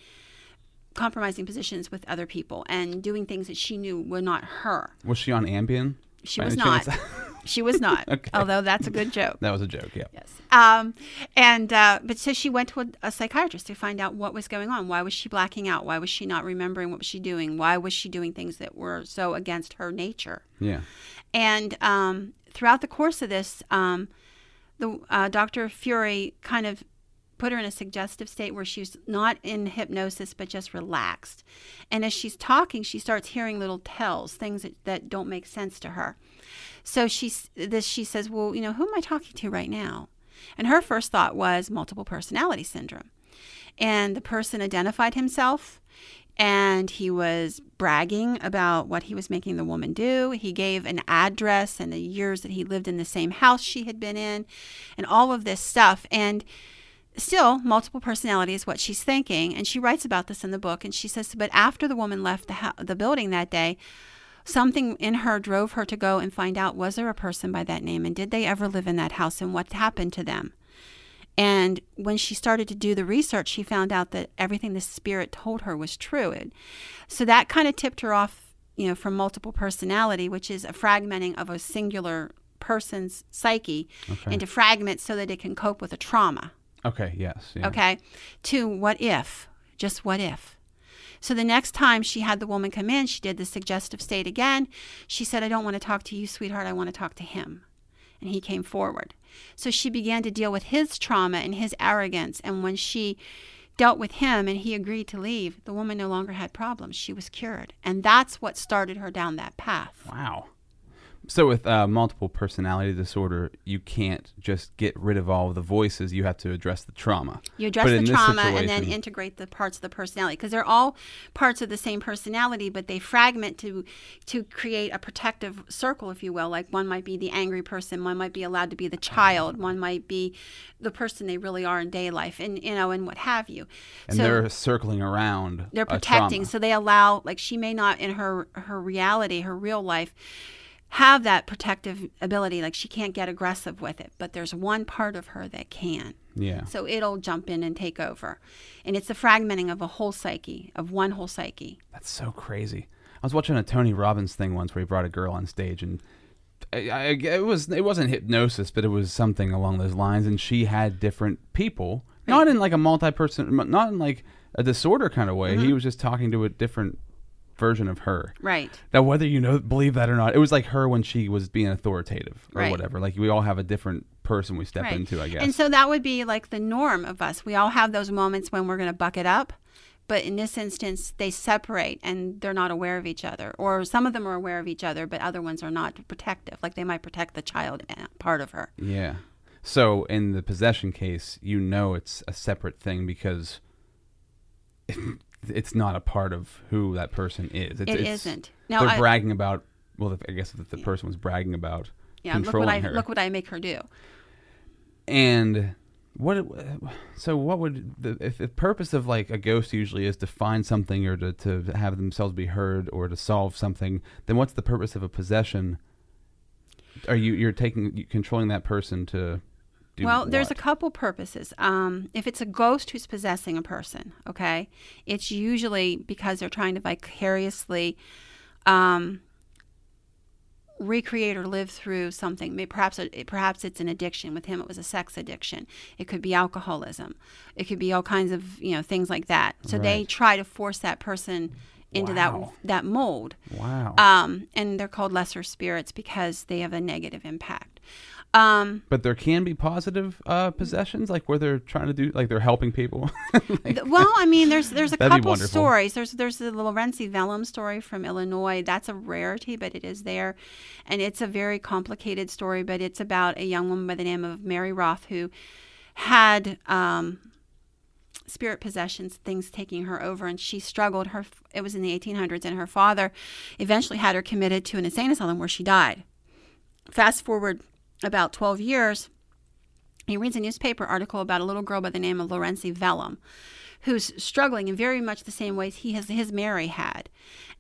compromising positions with other people and doing things that she knew were not her. was she on Ambien? She was not. chance? she was not. Okay. Although that's a good joke. that was a joke. Yeah. Yes. Um, and uh, but so she went to a, a psychiatrist to find out what was going on. Why was she blacking out? Why was she not remembering what was she doing? Why was she doing things that were so against her nature? Yeah. And um, throughout the course of this, um, the uh, Dr. Fiore kind of put her in a suggestive state where she's not in hypnosis but just relaxed. And as she's talking, she starts hearing little tells, things that, that don't make sense to her. So she's this she says, "Well, you know, who am I talking to right now?" And her first thought was multiple personality syndrome. And the person identified himself and he was bragging about what he was making the woman do. He gave an address and the years that he lived in the same house she had been in and all of this stuff. And still, multiple personality is what she's thinking. And she writes about this in the book. And she says, But after the woman left the, ho- the building that day, something in her drove her to go and find out was there a person by that name and did they ever live in that house and what happened to them. And when she started to do the research, she found out that everything the spirit told her was true. And so that kind of tipped her off, you know, from multiple personality, which is a fragmenting of a singular person's psyche Okay. into fragments so that it can cope with a trauma. Okay. Yes. Yeah. Okay. To what if? Just what if? So the next time she had the woman come in, she did the suggestive state again. She said, I don't want to talk to you, sweetheart. I want to talk to him. And he came forward. So she began to deal with his trauma and his arrogance. And when she dealt with him and he agreed to leave, the woman no longer had problems. She was cured. And that's what started her down that path. Wow. So with uh, multiple personality disorder, you can't just get rid of all of the voices. You have to address the trauma. You address But the trauma and then integrate the parts of the personality because they're all parts of the same personality, but they fragment to to create a protective circle, if you will. Like one might be the angry person, one might be allowed to be the child, one might be the person they really are in day life, and you know, and what have you. and so they're circling around. they're protecting, so they allow like she may not in her her reality, her real life have that protective ability like she can't get aggressive with it but there's one part of her that can yeah. so it'll jump in and take over. And it's the fragmenting of a whole psyche, of one whole psyche. That's so crazy. I was watching a Tony Robbins thing once where he brought a girl on stage and I, I, it was it wasn't hypnosis, but it was something along those lines. And she had different people, not in like a multi-person, not in like a disorder kind of way. Mm-hmm. He was just talking to a different version of her. Right. Now, whether you know believe that or not, it was like her when she was being authoritative or Right. whatever. Like we all have a different person we step Right. into, I guess. And so that would be like the norm of us. We all have those moments when we're going to buck it up. But in this instance, they separate and they're not aware of each other. Or some of them are aware of each other, but other ones are not protective. Like they might protect the child uh, part of her. yeah. So in the possession case, you know it's a separate thing because it's not a part of who that person is. It's, It it's, isn't. Now, they're I- bragging about. Well, I guess if the person was bragging about Yeah, look controlling what I her. look what I make her do. And what? So what would the if the purpose of like a ghost usually is to find something or to to have themselves be heard or to solve something? Then what's the purpose of a possession? Are you you're taking controlling that person to? Do well, there's a couple purposes. Um, if it's a ghost who's possessing a person, okay, it's usually because they're trying to vicariously um, recreate or live through something. May- Perhaps it, perhaps it's an addiction. With him, it was a sex addiction. It could be alcoholism. It could be all kinds of you know things like that. So they try to force that person into Wow. that that mold. Wow. Um, and they're called lesser spirits because they have a negative impact. Um, but there can be positive uh, possessions, like where they're trying to do, like they're helping people. Th- well, I mean, there's there's a couple stories. There's there's the Lurancy Vennum story from Illinois. That's a rarity, but it is there, and it's a very complicated story. But it's about a young woman by the name of Mary Roff who had um, spirit possessions, things taking her over, and she struggled. Her it was in the 1800s, and her father eventually had her committed to an insane asylum where she died. Fast forward about 12 years he reads a newspaper article about a little girl by the name of Lurancy Vennum, who's struggling in very much the same ways he has his Mary had.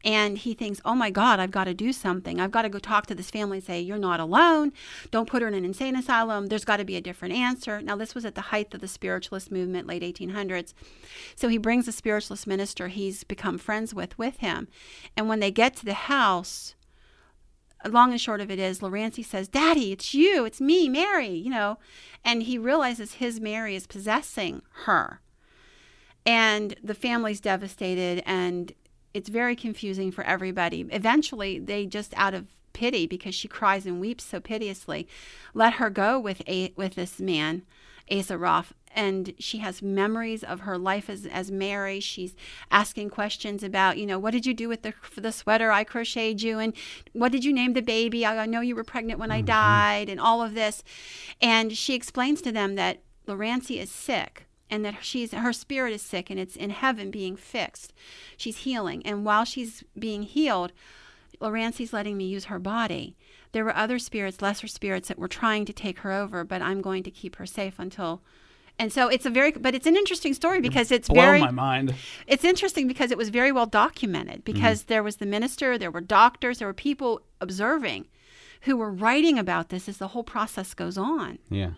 And he thinks, oh my God, I've got to do something. I've got to go talk to this family and say, you're not alone. Don't put her in an insane asylum. There's got to be a different answer. Now, this was at the height of the spiritualist movement, late 1800s. So he brings a spiritualist minister he's become friends with with him. And when they get to the house, long and short of it is Lurancy says, Daddy, it's you, it's me, Mary, you know. And he realizes his Mary is possessing her. And the family's devastated and it's very confusing for everybody. Eventually, they just out of pity because she cries and weeps so piteously, let her go with a with this man, Asa Roff. And she has memories of her life as, as Mary. She's asking questions about, you know, what did you do with the for the sweater I crocheted you, and what did you name the baby? I I know you were pregnant when I mm-hmm. died, and all of this. And she explains to them that Lurancy is sick and that she's her spirit is sick and it's in heaven being fixed. She's healing, and while she's being healed, Lurancy's letting me use her body. There were other spirits, lesser spirits, that were trying to take her over, but I'm going to keep her safe until. And so it's a very, but it's an interesting story because it's Blow very, my mind. it's interesting because it was very well documented because there was the minister, there were doctors, there were people observing who were writing about this as the whole process goes on. Yeah.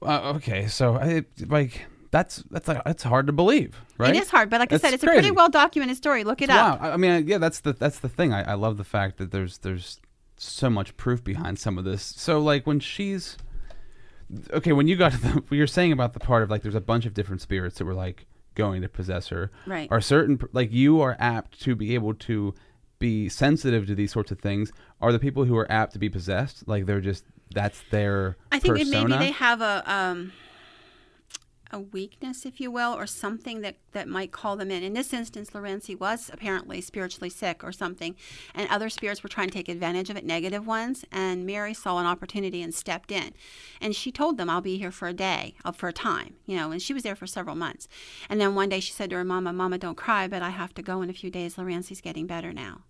Uh, okay, so I like that's that's like that's hard to believe, right? It is hard, but like That's I said, it's a pretty well documented story. Look it Wow. up. I I mean, yeah, that's the that's the thing. I, I love the fact that there's there's so much proof behind some of this. So like when she's okay, when you got to the what you're saying about the part of like there's a bunch of different spirits that were like going to possess her. Right. Are certain like you are apt to be able to be sensitive to these sorts of things? Are the people who are apt to be possessed like they're just that's their I think persona? maybe they have a um, a weakness, if you will, or something that, that might call them in. In this instance, Lurancy was apparently spiritually sick or something, and other spirits were trying to take advantage of it, negative ones. And Mary saw an opportunity and stepped in, and she told them, "I'll be here for a day, uh, for a time," you know. And she was there for several months. And then one day she said to her mama, "Mama, don't cry, but I have to go in a few days. Lurancy's getting better now."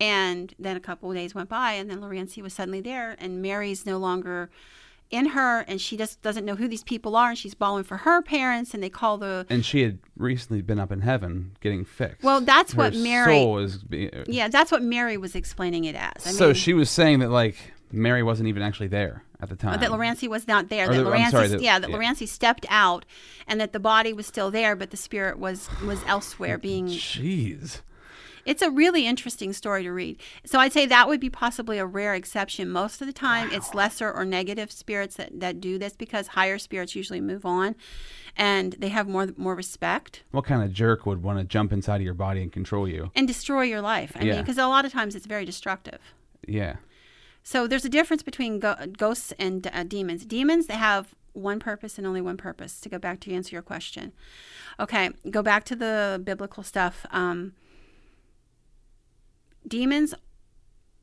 And then a couple of days went by, and then Lurancy was suddenly there, and Mary's no longer in her, and she just doesn't know who these people are, and she's bawling for her parents, and they call the and she had recently been up in heaven getting fixed. Well, that's Her what Mary- soul is be- uh, yeah, that's what Mary was explaining it as. I so mean, she was saying that like Mary wasn't even actually there at the time. that Lurancy was not there. Or That Lurancy, sorry, that- yeah, that yeah. Lurancy stepped out, and that the body was still there, but the spirit was was elsewhere, being Jeez. It's a really interesting story to read. So I'd say that would be possibly a rare exception. Most of the time, it's lesser or negative spirits that, that do this because higher spirits usually move on, and they have more more respect What kind of jerk would want to jump inside of your body and control you? and destroy your life. I mean, Yeah. because a lot of times it's very destructive. Yeah. So there's a difference between go- ghosts and uh, demons. Demons they have one purpose and only one purpose. To go back to answer your question, okay, go back to the biblical stuff. Um, demons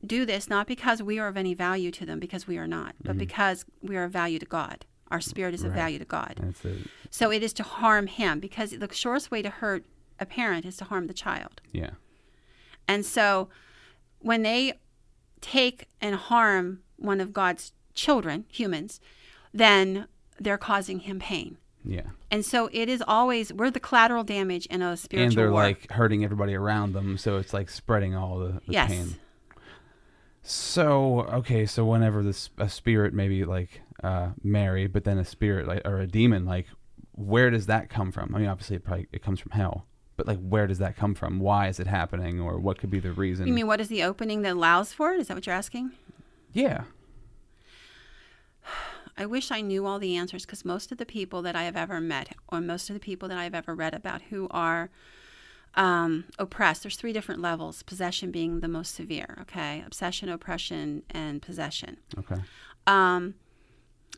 do this not because we are of any value to them, because we are not, but mm-hmm. because we are of value to God. Our spirit is of Right. value to God. That's it. So it is to harm him because the surest way to hurt a parent is to harm the child. Yeah. And so when they take and harm one of God's children, humans, then they're causing him pain. Yeah. And so it is always we're the collateral damage in a spiritual and they're war. like hurting everybody around them, so it's like spreading all the, the yes. pain. So okay, so whenever this a spirit maybe like uh, Mary, but then a spirit like or a demon, like where does that come from? I mean, obviously it probably it comes from hell, but like where does that come from? Why is it happening, or what could be the reason? You mean what is the opening that allows for it? Is that what you're asking? yeah, I wish I knew all the answers because most of the people that I have ever met, or most of the people that I've ever read about who are um, oppressed, there's three different levels, possession being the most severe, okay? Obsession, oppression, and possession. okay, Um,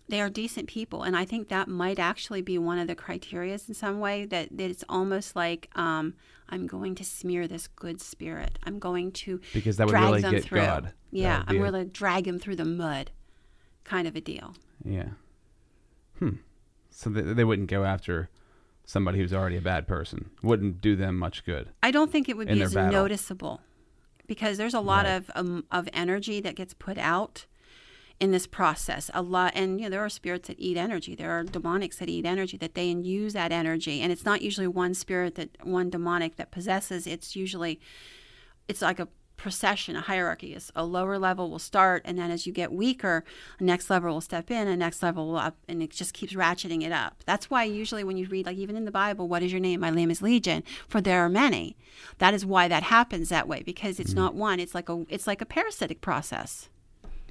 they are decent people, and I think that might actually be one of the criterias in some way that, that it's almost like um, I'm going to smear this good spirit. I'm going to because that would drag really them get through. God. Yeah, I'm to drag him through the mud, kind of a deal. Yeah. Hmm. So they, they wouldn't go after somebody who's already a bad person. Wouldn't do them much good. I don't think it would be as battle. noticeable because there's a lot Right. of um, of energy that gets put out in this process. A lot, and you know, there are spirits that eat energy. There are demonics that eat energy that they use that energy, and it's not usually one spirit that one demonic that possesses. It's usually it's like a procession, a hierarchy. It's a lower level will start, and then as you get weaker, a next level will step in, a next level will up, and it just keeps ratcheting it up. That's why usually when you read, like even in the Bible, what is your name? My name is Legion, for there are many. That is why that happens that way because it's not one. It's like a it's like a parasitic process.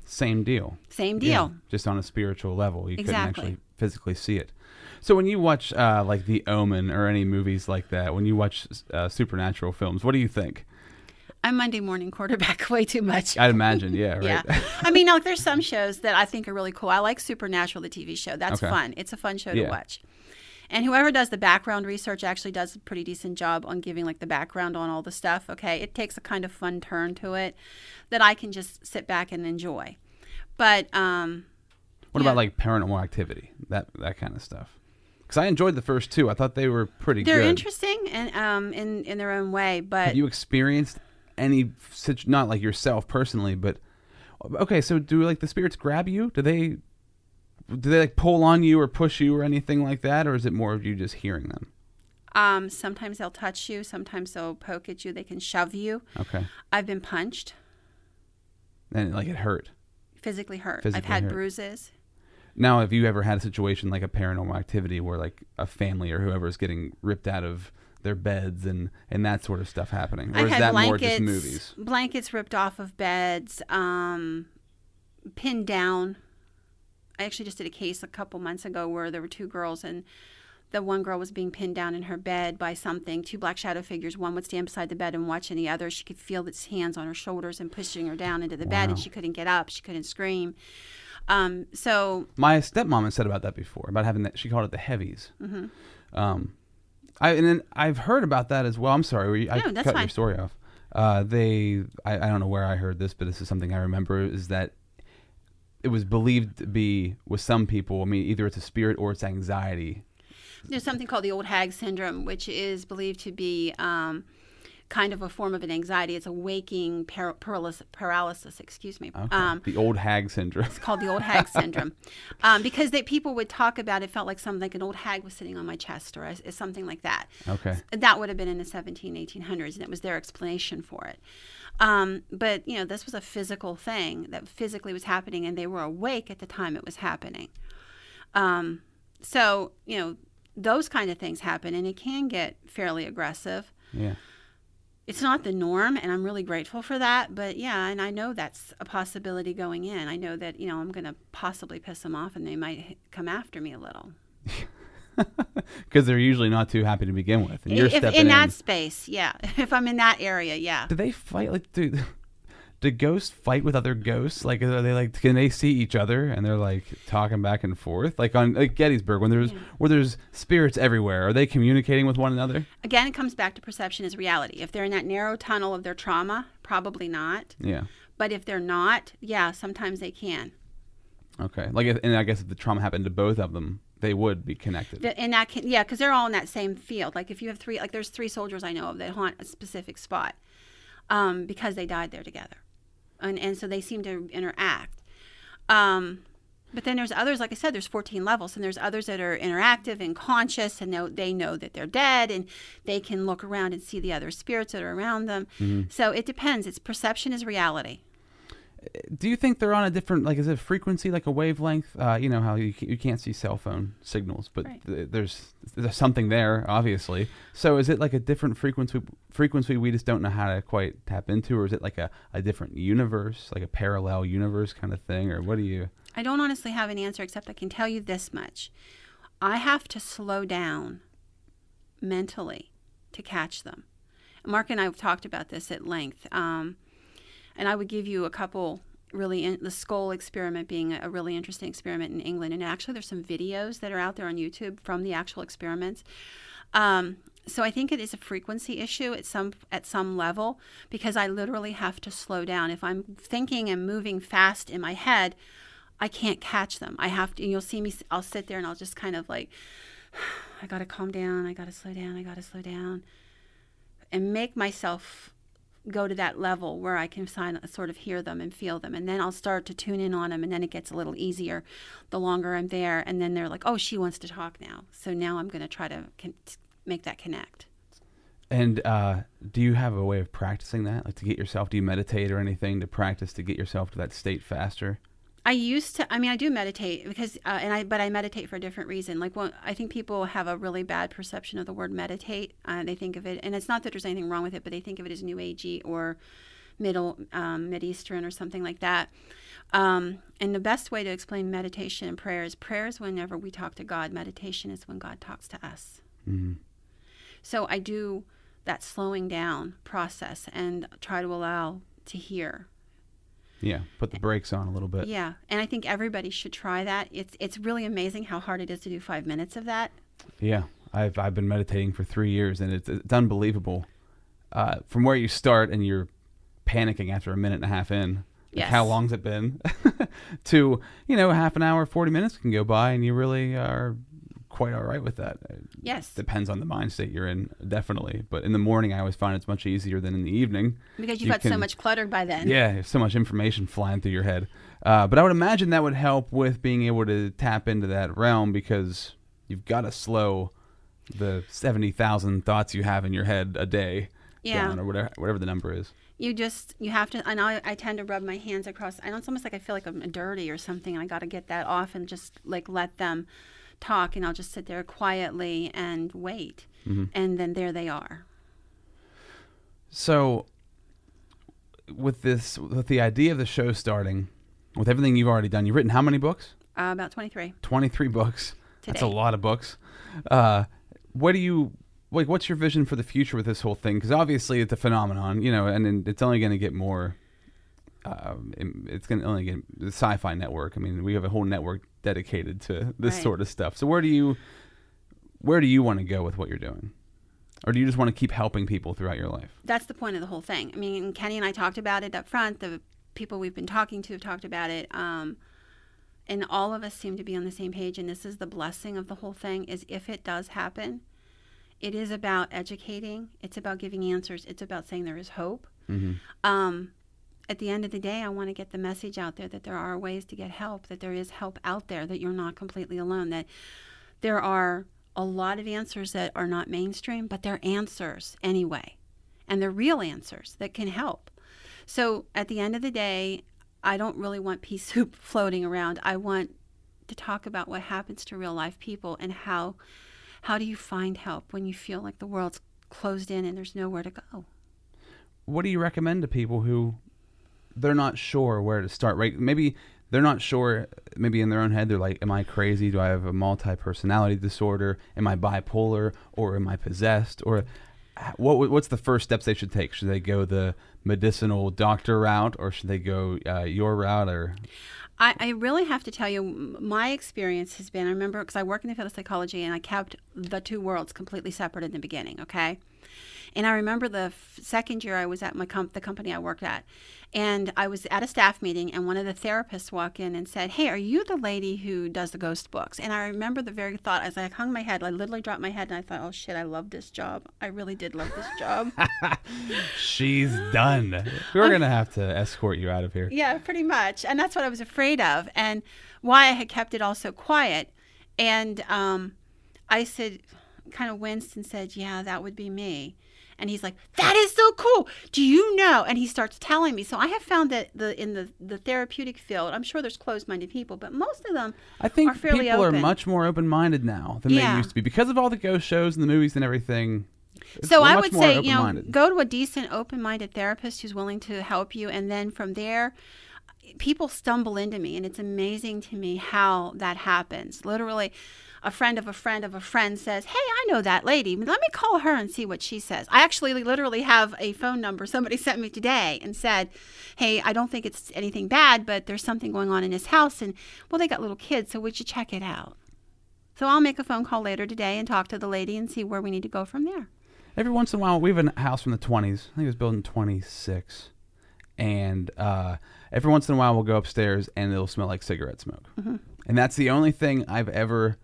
Same deal. Same Yeah, deal. just on a spiritual level. You couldn't actually physically see it. So when you watch uh, like The Omen or any movies like that, when you watch uh, supernatural films, what do you think? I'm Monday morning quarterback way too much. I'd imagine, yeah, right. Yeah. I mean, like, there's some shows that I think are really cool. I like Supernatural, the TV show. That's Okay. fun. It's a fun show Yeah. to watch. And whoever does the background research actually does a pretty decent job on giving like the background on all the stuff. Okay. It takes a kind of fun turn to it that I can just sit back and enjoy. But um, What Yeah. about like Paranormal Activity, that that kind of stuff? Because I enjoyed the first two. I thought they were pretty they're good. interesting and um, in, in their own way. But Have you experienced any such not like yourself personally, but okay, so do like the spirits grab you? Do they do they like pull on you or push you or anything like that, or is it more of you just hearing them? um, sometimes they'll touch you, sometimes they'll poke at you, they can shove you. Okay, I've been punched, and like it hurt. physically hurt. I've had hurt. bruises. Now, have you ever had a situation like a paranormal activity where like a family or whoever is getting ripped out of their beds and and that sort of stuff happening, or I've is had that more blankets, just movies? blankets ripped off of beds, um, pinned down. I actually just did a case a couple months ago where there were two girls and the one girl was being pinned down in her bed by something, two black shadow figures. One would stand beside the bed and watch, and the other, she could feel its hands on her shoulders and pushing her down into the bed, and she couldn't get up. She couldn't scream. Um, so My stepmom has said about that before, about having that. She called it the heavies. Mm-hmm. Um, I and then I've heard about that as well. I'm sorry, you- I No, that's cut your fine. story off. Uh, they, I, I don't know where I heard this, but this is something I remember. Is that it was believed to be with some people. I mean, either it's a spirit or it's anxiety. There's something called the old hag syndrome, which is believed to be um, kind of a form of an anxiety. It's a waking par- paralysis, paralysis. Excuse me. Okay. Um, the old hag syndrome. it's called the old hag syndrome, um, because that people would talk about it. Felt like something like an old hag was sitting on my chest, or as- something like that. Okay. That would have been in the 17, 1800s, and it was their explanation for it. Um, but you know, this was a physical thing that physically was happening, and they were awake at the time it was happening. Um, so you know, those kind of things happen, and it can get fairly aggressive. Yeah. It's not the norm and i'm really grateful for that but yeah and i know that's a possibility going in i know that you know i'm going to possibly piss them off and they might h- come after me a little Because they're usually not too happy to begin with, and you're if, stepping in in. that space yeah if i'm in that area yeah do they fight like do? Do ghosts fight with other ghosts? Like, are they like? Can they see each other and they're like talking back and forth? Like on like Gettysburg, when there's where there's spirits everywhere, are they communicating with one another? again it comes back to perception is reality if they're in that narrow tunnel of their trauma probably not Yeah. but if they're not yeah sometimes they can Okay. Like, if, and I guess if the trauma happened to both of them, they would be connected. And that can yeah because they're all in that same field like if you have three like there's three soldiers i know of that haunt a specific spot um, because they died there together and, and so they seem to interact. Um, but then there's others like i said there's 14 levels and there's others that are interactive and conscious and know, they know that they're dead and they can look around and see the other spirits that are around them. So it depends. It's perception is reality Do you think they're on a different like is it a frequency like a wavelength? Uh, you know how you, you can't see cell phone signals, but Right. th- there's there's something there obviously. So is it like a different frequency frequency we just don't know how to quite tap into, or is it like a, a different universe, like a parallel universe kind of thing, or what do you? I don't honestly have an answer except I can tell you this much. I have to slow down mentally to catch them. Mark and I have talked about this at length. Um, and I would give you a couple really, in, the Scole experiment being a really interesting experiment in England. And actually, there's some videos that are out there on YouTube from the actual experiments. Um, so I think it is a frequency issue at some at some level because I literally have to slow down. If I'm thinking and moving fast in my head, I can't catch them. I have to. And you'll see me. I'll sit there and I'll just kind of like, I got to calm down. I got to slow down. I got to slow down, and make myself go to that level where I can sort of hear them and feel them, and then I'll start to tune in on them, and then it gets a little easier the longer I'm there, and then they're like, oh, she wants to talk now, so now I'm going to try to con- make that connect. And uh, do you have a way of practicing that, like to get yourself? Do you meditate or anything to practice to get yourself to that state faster? I used to. I mean, I do meditate because, uh, and I, but I meditate for a different reason. Like, one, I think people have a really bad perception of the word meditate. Uh, they think of it, and it's not that there's anything wrong with it, but they think of it as New Agey or Middle um, Mid Eastern or something like that. Um, and the best way to explain meditation and prayer is prayer is whenever we talk to God. Meditation is when God talks to us. Mm-hmm. So I do that slowing down process and try to allow to hear Yeah, put the brakes on a little bit. Yeah, and I think everybody should try that. It's it's really amazing how hard it is to do five minutes of that. Yeah, I've I've been meditating for three years, and it's it's unbelievable. Uh, from where you start and you're panicking after a minute and a half in. Like Yes. How long's it been? to you know, half an hour, forty minutes can go by, and you really are quite all right with that. It Yes, depends on the mind state you're in, definitely. But in the morning, I always find it's much easier than in the evening. because you've you got so much clutter by then. Yeah, so much information flying through your head. Uh, but I would imagine that would help with being able to tap into that realm because you've got to slow the 70,000 thoughts you have in your head a day Yeah. down or whatever, whatever the number is. You just you have to. And I I tend to rub my hands across. I know it's almost like I feel like I'm dirty or something. I got to get that off and just like let them talk, and I'll just sit there quietly and wait, Mm-hmm. and then there they are. So, with this, with the idea of the show starting, with everything you've already done, you've written how many books? Uh, about twenty three. 23 books. That's a lot of books. Uh, what do you like? What's your vision for the future with this whole thing? Because obviously it's a phenomenon, you know, and, and it's only going to get more. Um, it's going to only get the Sci-Fi Network. I mean, we have a whole network dedicated to this Right. sort of stuff. So where do you, where do you want to go with what you're doing, or do you just want to keep helping people throughout your life? that's the point of the whole thing. I mean, Kenny and I talked about it up front. The people we've been talking to have talked about it. Um, and all of us seem to be on the same page. And this is the blessing of the whole thing: is if it does happen, it is about educating. It's about giving answers. It's about saying there is hope. Mm-hmm. Um, at the end of the day, I want to get the message out there that there are ways to get help. That there is help out there. That you're not completely alone. That there are a lot of answers that are not mainstream, but they're answers anyway and they're real answers that can help. So at the end of the day, I don't really want pea soup floating around. I want to talk about what happens to real life people and how how do you find help when you feel like the world's closed in and there's nowhere to go. what do you recommend to people who they're not sure where to start? Right? Maybe they're not sure. Maybe in their own head, they're like, "Am I crazy? Do I have a multi personality disorder? Am I bipolar, or am I possessed? Or what? What's the first steps they should take? Should they go the medicinal doctor route, or should they go uh, your route? Or I, I really have to tell you, my experience has been I remember because I work in the field of psychology and I kept the two worlds completely separate in the beginning, okay? And I remember the f- second year I was at my com- the company I worked at, and I was at a staff meeting, and one of the therapists walked in and said, "Hey, are you the lady who does the ghost books?" And I remember the very thought as I hung my head, I literally dropped my head, and I thought, "Oh shit, I love this job. I really did love this job." she's done. We're gonna have to escort you out of here. Yeah, pretty much. And that's what I was afraid of and why I had kept it all so quiet. And um, I said, kind of winced and said, Yeah, that would be me. And he's like, That is so cool. Do you know? And he starts telling me. So I have found that the in the, the therapeutic field, I'm sure there's closed minded people, but most of them I think are fairly people open. are much more open minded now than Yeah. they used to be because of all the ghost shows and the movies and everything. It's- So I would say, you know, go to a decent, open-minded therapist who's willing to help you, and then from there, people stumble into me, and it's amazing to me how that happens. Literally, a friend of a friend of a friend says, "Hey, I know that lady. Let me call her and see what she says." I actually literally have a phone number somebody sent me today and said, "Hey, I don't think it's anything bad, but there's something going on in his house, and well, they got little kids, so would you check it out?" So I'll make a phone call later today and talk to the lady and see where we need to go from there. Every once in a while, we have a house from the 20s. I think it was built in 26. And uh, every once in a while, we'll go upstairs and it'll smell like cigarette smoke. Mm-hmm. And that's the only thing I've ever.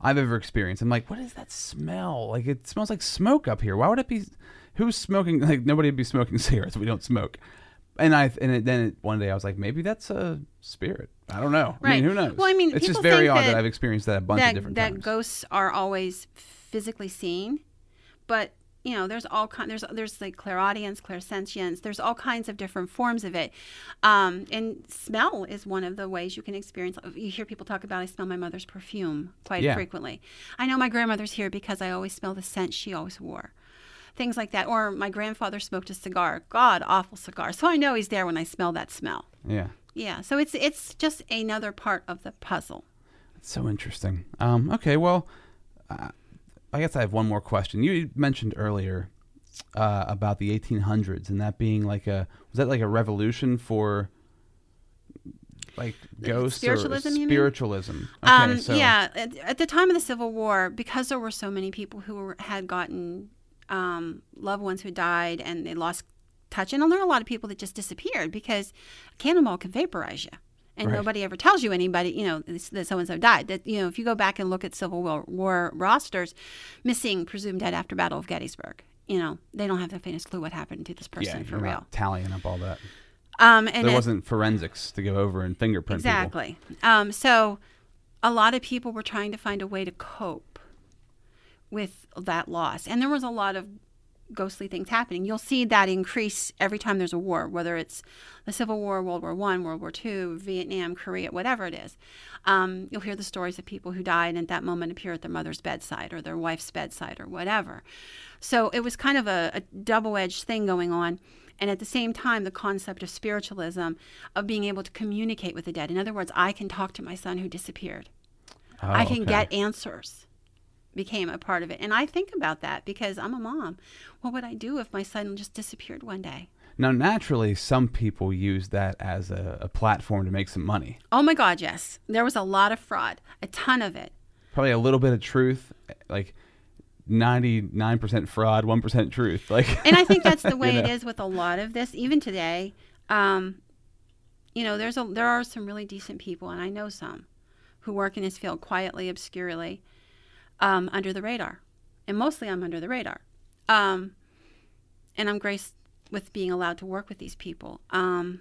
I've ever experienced. I'm like, what is that smell? Like it smells like smoke up here. Why would it be? Who's smoking? Like nobody would be smoking cigarettes. We don't smoke. And I and it, then it, one day I was like, maybe that's a spirit. I don't know. I Right. mean, who knows? Well, I mean, it's just very odd that, that- I've experienced that a bunch that of different that times. That ghosts are always physically seen, but you know, there's all kind. There's there's like clairaudience, clairsentience. There's all kinds of different forms of it, um, and smell is one of the ways you can experience. You hear people talk about I smell my mother's perfume quite Yeah. frequently. I know my grandmother's here because I always smell the scent she always wore. Things like that. Or my grandfather smoked a cigar, god awful cigar. So I know he's there when I smell that smell. yeah. Yeah. So it's it's just another part of the puzzle. It's so interesting. Um, okay, well, uh, I guess I have one more question. You mentioned earlier uh, about the 1800s and that being like a was that like a revolution for like ghosts spiritualism, or spiritualism? Okay, um, so yeah, at, at the time of the Civil War, because there were so many people who were, had gotten um, loved ones who died and they lost touch, and there are a lot of people that just disappeared because a cannonball can vaporize you. And Right. nobody ever tells you anybody, you know, that so and so died. That you know, if you go back and look at Civil War, War rosters, missing, presumed dead after Battle of Gettysburg, you know, they don't have the faintest clue what happened to this person yeah, for real. tallying up all that. Um, and there it- wasn't forensics to go over and fingerprint. Exactly. Um, so a lot of people were trying to find a way to cope with that loss. And there was a lot of ghostly things happening. You'll see that increase every time there's a war, whether it's the Civil War, World War One, World War Two, Vietnam, Korea, whatever it is. Um, you'll hear the stories of people who died and at that moment appear at their mother's bedside or their wife's bedside or whatever. So it was kind of a, a double-edged thing going on. And at the same time, the concept of spiritualism, of being able to communicate with the dead. In other words, I can talk to my son who disappeared. Oh, I can okay. get answers became a part of it. And I think about that because I'm a mom. What would I do if my son just disappeared one day? Now, naturally, some people use that as a, a platform to make some money. Oh my God, yes. There was a lot of fraud, a ton of it. Probably a little bit of truth, like 99% fraud, 1% truth. Like, And I think that's the way You know? is with a lot of this, even today. Um, you know, there's a there are some really decent people, and I know some who work in this field quietly, obscurely, um, under the radar, and mostly I'm under the radar. Um, and I'm graced with being allowed to work with these people. Um,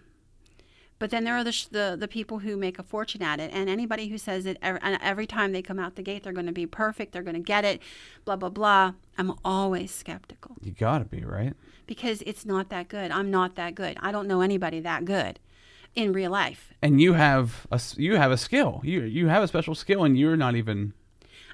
but then there are the, sh- the the people who make a fortune at it, and anybody who says that every, and every time they come out the gate, they're going to be perfect, they're going to get it, blah blah blah. I'm always skeptical you gotta be, right? because it's not that good. I'm not that good. I don't know anybody that good in real life. And you have a, you have a skill. You, you have a special skill, and you're not even.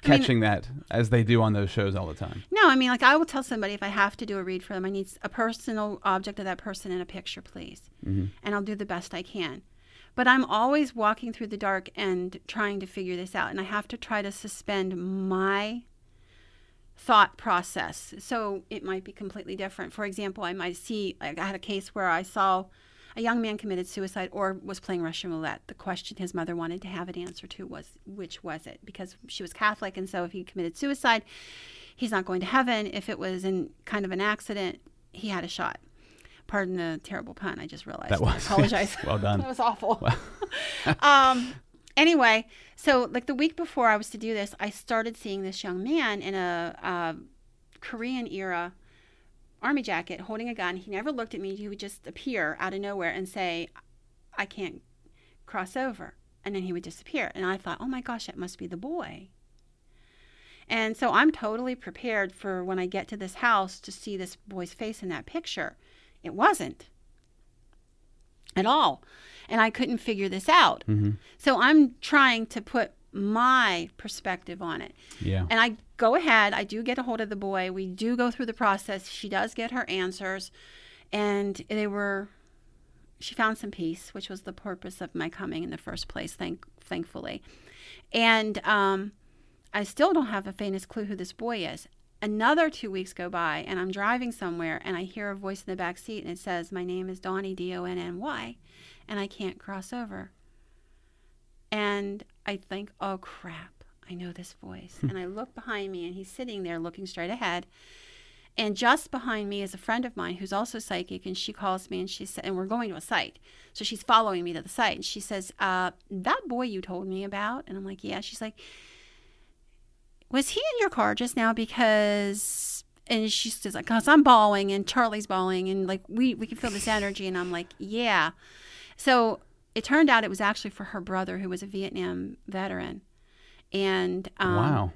Mean- catching that as they do on those shows all the time. No, I mean, like I will tell somebody if I have to do a read for them, I need a personal object of that person in a picture, please. Mm-hmm. And I'll do the best I can. But I'm always walking through the dark and trying to figure this out. And I have to try to suspend my thought process. So it might be completely different. For example, I might see, like I had a case where I saw a young man committed suicide or was playing Russian roulette. The question his mother wanted to have an answer to was, which was it? Because she was Catholic. And so if he committed suicide, he's not going to heaven. If it was in kind of an accident, he had a shot. Pardon the terrible pun. I just realized. That I was- apologize. well done. that was awful. um, anyway, so like the week before I was to do this, I started seeing this young man in a, uh Korean era army jacket holding a gun. He never looked at me. He would just appear out of nowhere and say, I can't cross over. And then he would disappear. And I thought, oh my gosh, that must be the boy. And so I'm totally prepared for when I get to this house to see this boy's face in that picture. It wasn't at all. And I couldn't figure this out. Mm-hmm. So I'm trying to put my perspective on it. Yeah. And I go ahead, I do get a hold of the boy. We do go through the process. She does get her answers. And they were she found some peace, which was the purpose of my coming in the first place, thank thankfully. And um, I still don't have the faintest clue who this boy is. Another two weeks go by, and I'm driving somewhere, and I hear a voice in the back seat, and it says, "My name is Donnie D O N N Y," and I can't cross over. And I think, "Oh crap, I know this voice." and I look behind me, and he's sitting there looking straight ahead. And just behind me is a friend of mine who's also psychic, and she calls me and she said, and we're going to a site. So she's following me to the site, and she says, uh, "That boy you told me about," and I'm like, "Yeah." She's like, "Was he in your car just now?" Because, and she says, "Like, cause I'm bawling and Charlie's bawling, and like we we can feel this energy," and I'm like, "Yeah." So it turned out it was actually for her brother who was a Vietnam veteran, and um, wow.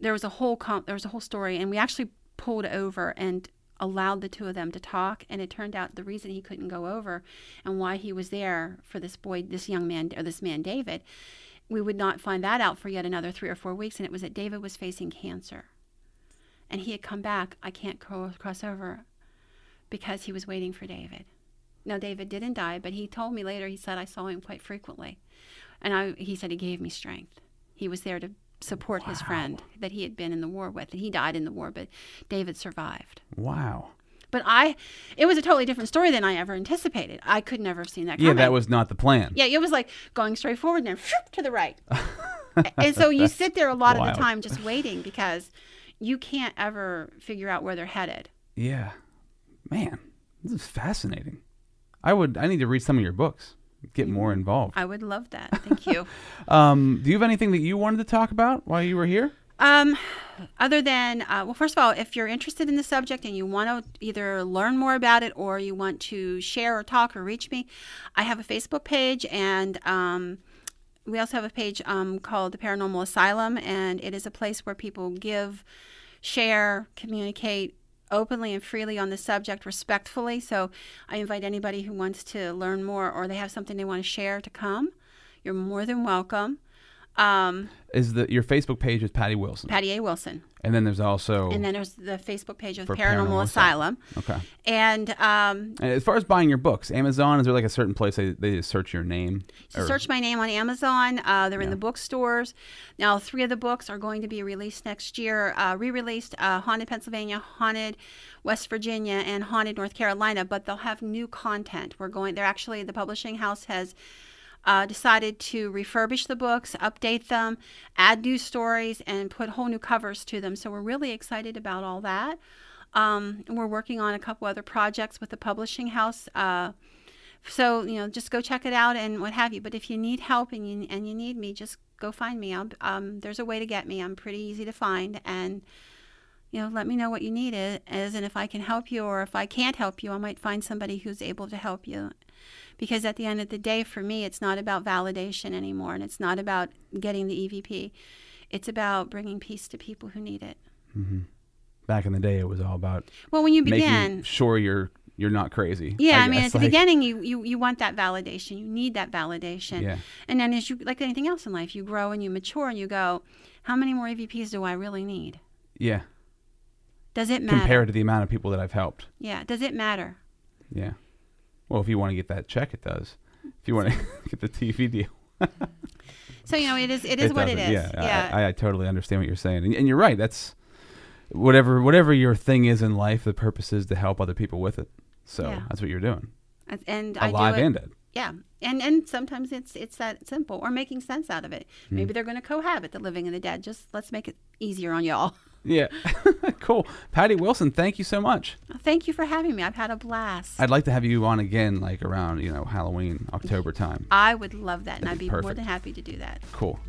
there was a whole com- there was a whole story and we actually pulled over and allowed the two of them to talk and it turned out the reason he couldn't go over and why he was there for this boy this young man or this man David we would not find that out for yet another 3 or 4 weeks and it was that David was facing cancer. And he had come back I can't cross over because he was waiting for David. Now David didn't die but he told me later he said I saw him quite frequently and I he said he gave me strength he was there to support his friend that he had been in the war with and he died in the war but david survived Wow. but i it was a totally different story than i ever anticipated i could never have seen that Yeah, coming. that was not the plan. yeah it was like going straight forward and then whoop, to the right and so you sit there a lot of the time just waiting because you can't ever figure out where they're headed Yeah. Man, this is fascinating. I would I need to read some of your books. Get more involved. i would love that thank you Um, do you have anything that you wanted to talk about while you were here? Um, other than, uh, well, first of all, if you're interested in the subject and you want to either learn more about it or you want to share or talk or reach me, I have a Facebook page and um, we also have a page um, called the Paranormal Asylum, and it is a place where people give, share, communicate openly and freely on the subject respectfully. So I invite anybody who wants to learn more or they have something they want to share to come. You're more than welcome. Um, Is the your Facebook page is Patty Wilson, Patty A. Wilson. and then there's also And then there's the Facebook page of Paranormal, Paranormal Asylum. okay. And um, And as far as buying your books, Amazon is there like a certain place they they just search your name? so Or- search my name on Amazon. Uh, they're in the bookstores. Now, three of the books are going to be released next year, uh, re released uh, Haunted Pennsylvania, Haunted West Virginia, and Haunted North Carolina, but they'll have new content. We're going, they're actually, the publishing house has. Uh, decided to refurbish the books, update them, add new stories, and put whole new covers to them. So we're really excited about all that. Um, we're working on a couple other projects with the publishing house. Uh, so you know, just go check it out and what have you. But if you need help and you and you need me, just go find me. Um, there's a way to get me. I'm pretty easy to find, and you know, let me know what you need is, and if I can help you or if I can't help you, I might find somebody who's able to help you. Because at the end of the day, for me, it's not about validation anymore, and it's not about getting the EVP. It's about bringing peace to people who need it. Mm-hmm. back in the day, it was all about Well, when you begin, sure your you're not crazy. Yeah, I, mean, guess. at the Like, beginning, you, you you want that validation. You need that validation. Yeah. And then, as you like anything else in life, you grow and you mature, and you go, how many more EVPs do I really need? Yeah, Does it matter? compared to the amount of people that I've helped. Yeah. Does it matter? Yeah. Well, if you want to get that check, it does. If you want to get the TV deal, So you know, it is it is what it is. Yeah, I, I totally understand what you're saying, and, and you're right. That's whatever whatever your thing is in life. The purpose is to help other people with it. So Yeah. that's what you're doing, And- I alive do it, and dead. Yeah, and and sometimes it's it's that simple or making sense out of it. Hmm. Maybe they're going to cohabit the living and the dead. Just let's make it easier on y'all. Yeah, cool. Patty Wilson, thank you so much. Thank you for having me. I've had a blast. I'd like to have you on again, like around you know Halloween, October time. I would love that, and That'd I'd be be more than happy to do that. Cool.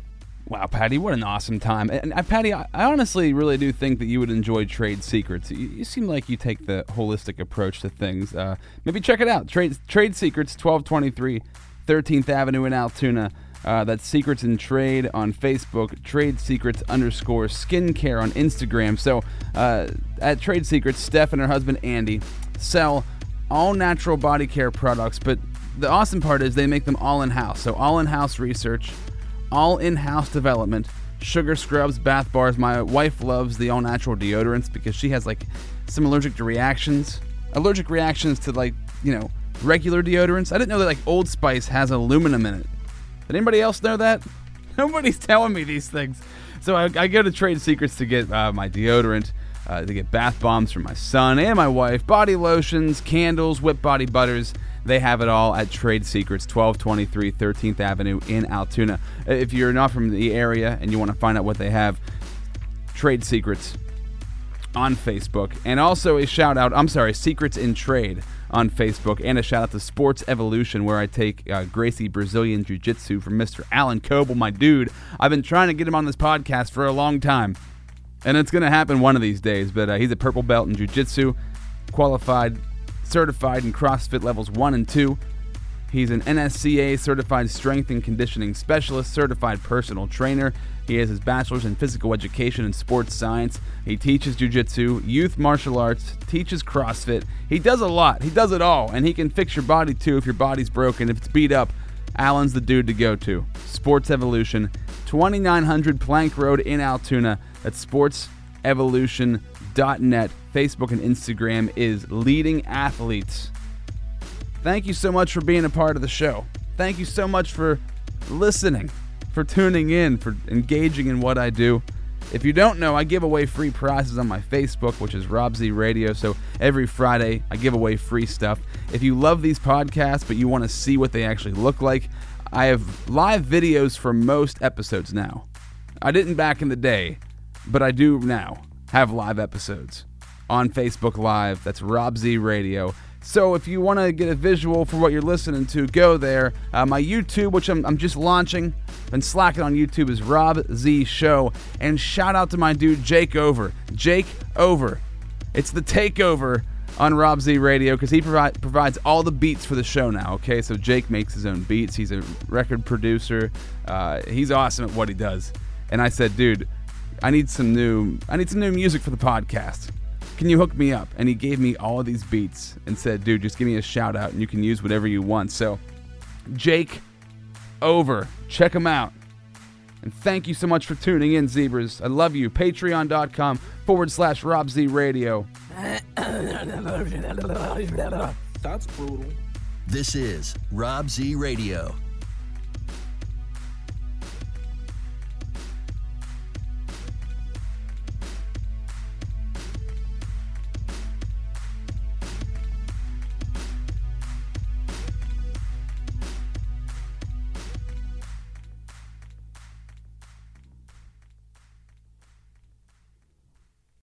Wow, Patty, what an awesome time. And uh, Patty, I, I honestly really do think that you would enjoy Trade Secrets. You, you seem like you take the holistic approach to things. Uh, maybe check it out. Trade Trade Secrets, 1223 13th Avenue in Altoona. Uh, that's Secrets in Trade on Facebook, Trade Secrets underscore skincare on Instagram. So uh, at Trade Secrets, Steph and her husband Andy sell all natural body care products, but the awesome part is they make them all in house. So all in house research, all in-house development sugar scrubs bath bars my wife loves the all natural deodorants because she has like some allergic reactions allergic reactions to like you know regular deodorants i didn't know that like old spice has aluminum in it did anybody else know that nobody's telling me these things so i, I go to trade secrets to get uh, my deodorant uh, to get bath bombs for my son and my wife body lotions candles whipped body butters they have it all at Trade Secrets, 1223 13th Avenue in Altoona. Uh, If you're not from the area and you want to find out what they have, Trade Secrets on Facebook. And also a shout out, I'm sorry, Secrets in Trade on Facebook. And a shout out to Sports Evolution, where I take uh, Gracie Brazilian Jiu Jitsu from Mr. Alan Coble, my dude. I've been trying to get him on this podcast for a long time. And it's going to happen one of these days. But uh, he's a purple belt in Jiu Jitsu, qualified, certified in CrossFit levels 1 and 2. He's an NSCA certified strength and conditioning specialist, certified personal trainer. He has his bachelor's in physical education and sports science. He teaches jujitsu, youth martial arts, teaches CrossFit. He does a lot. He does it all. And he can fix your body too if your body's broken, if it's beat up. Alan's the dude to go to. Sports Evolution, 2900 Plank Road in Altoona. That's sportsevolution.net. Facebook and Instagram is Leading Athletes. Thank you so much for being a part of the show. Thank you so much for listening, for tuning in, for engaging in what I do. If you don't know, I give away free prizes on my Facebook, which is Rob Z Radio. So every Friday, I give away free stuff. If you love these podcasts, but you want to see what they actually look like, I have live videos for most episodes now. I didn't back in the day, but I do now have live episodes on Facebook Live. That's Rob Z Radio. So if you want to get a visual for what you're listening to, go there. Uh, my YouTube, which I'm, I'm just launching, been slacking on YouTube, is Rob Z Show. And shout out to my dude Jake Over. Jake Over. It's the takeover on Rob Z Radio because he provi- provides all the beats for the show now. Okay, so Jake makes his own beats. He's a record producer. Uh, he's awesome at what he does. And I said, dude, I need some new I need some new music for the podcast. Can you hook me up? And he gave me all of these beats and said, dude, just give me a shout out and you can use whatever you want. So, Jake, over. Check him out. And thank you so much for tuning in, Zebras. I love you. Patreon.com forward slash Rob Z Radio. That's brutal. This is Rob Z Radio.